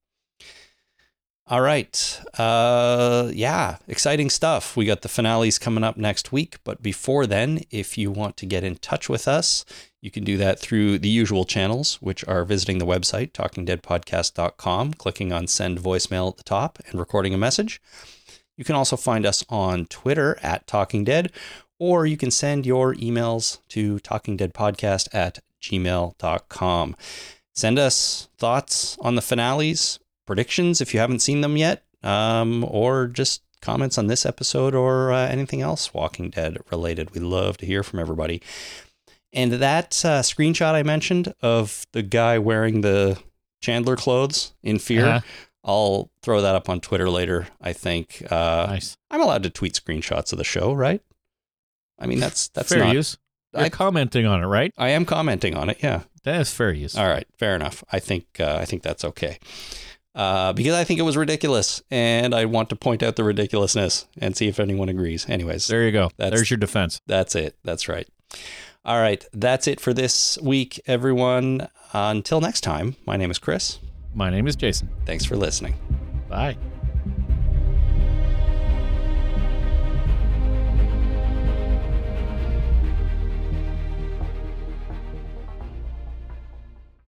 Speaker 2: all right. Uh, yeah, exciting stuff. We got the finales coming up next week. But before then, if you want to get in touch with us, you can do that through the usual channels, which are visiting the website, talkingdeadpodcast.com, clicking on send voicemail at the top, and recording a message. You can also find us on Twitter at Talking Dead, or you can send your emails to talkingdeadpodcast at gmail.com. Send us thoughts on the finales, predictions if you haven't seen them yet, um, or just comments on this episode or uh, anything else Walking Dead related. We love to hear from everybody. And that uh, screenshot I mentioned of the guy wearing the Chandler clothes in Fear,
Speaker 3: Uh-huh.
Speaker 2: I'll throw that up on Twitter later. I think uh,
Speaker 3: nice.
Speaker 2: I'm allowed to tweet screenshots of the show, right? I mean, that's that's
Speaker 3: fair
Speaker 2: not.
Speaker 3: use. You're
Speaker 2: I-
Speaker 3: commenting on it, right?
Speaker 2: I am commenting on it. Yeah.
Speaker 3: That is fair use.
Speaker 2: All right, fair enough. I think uh, I think that's okay. Uh, because I think it was ridiculous, and I want to point out the ridiculousness and see if anyone agrees. Anyways,
Speaker 3: There you go.
Speaker 2: That's-
Speaker 3: There's your defense.
Speaker 2: that's it. That's right. All right, that's it for this week, everyone. until next time, my name is Chris.
Speaker 3: My name is Jason.
Speaker 2: Thanks for listening.
Speaker 3: Bye.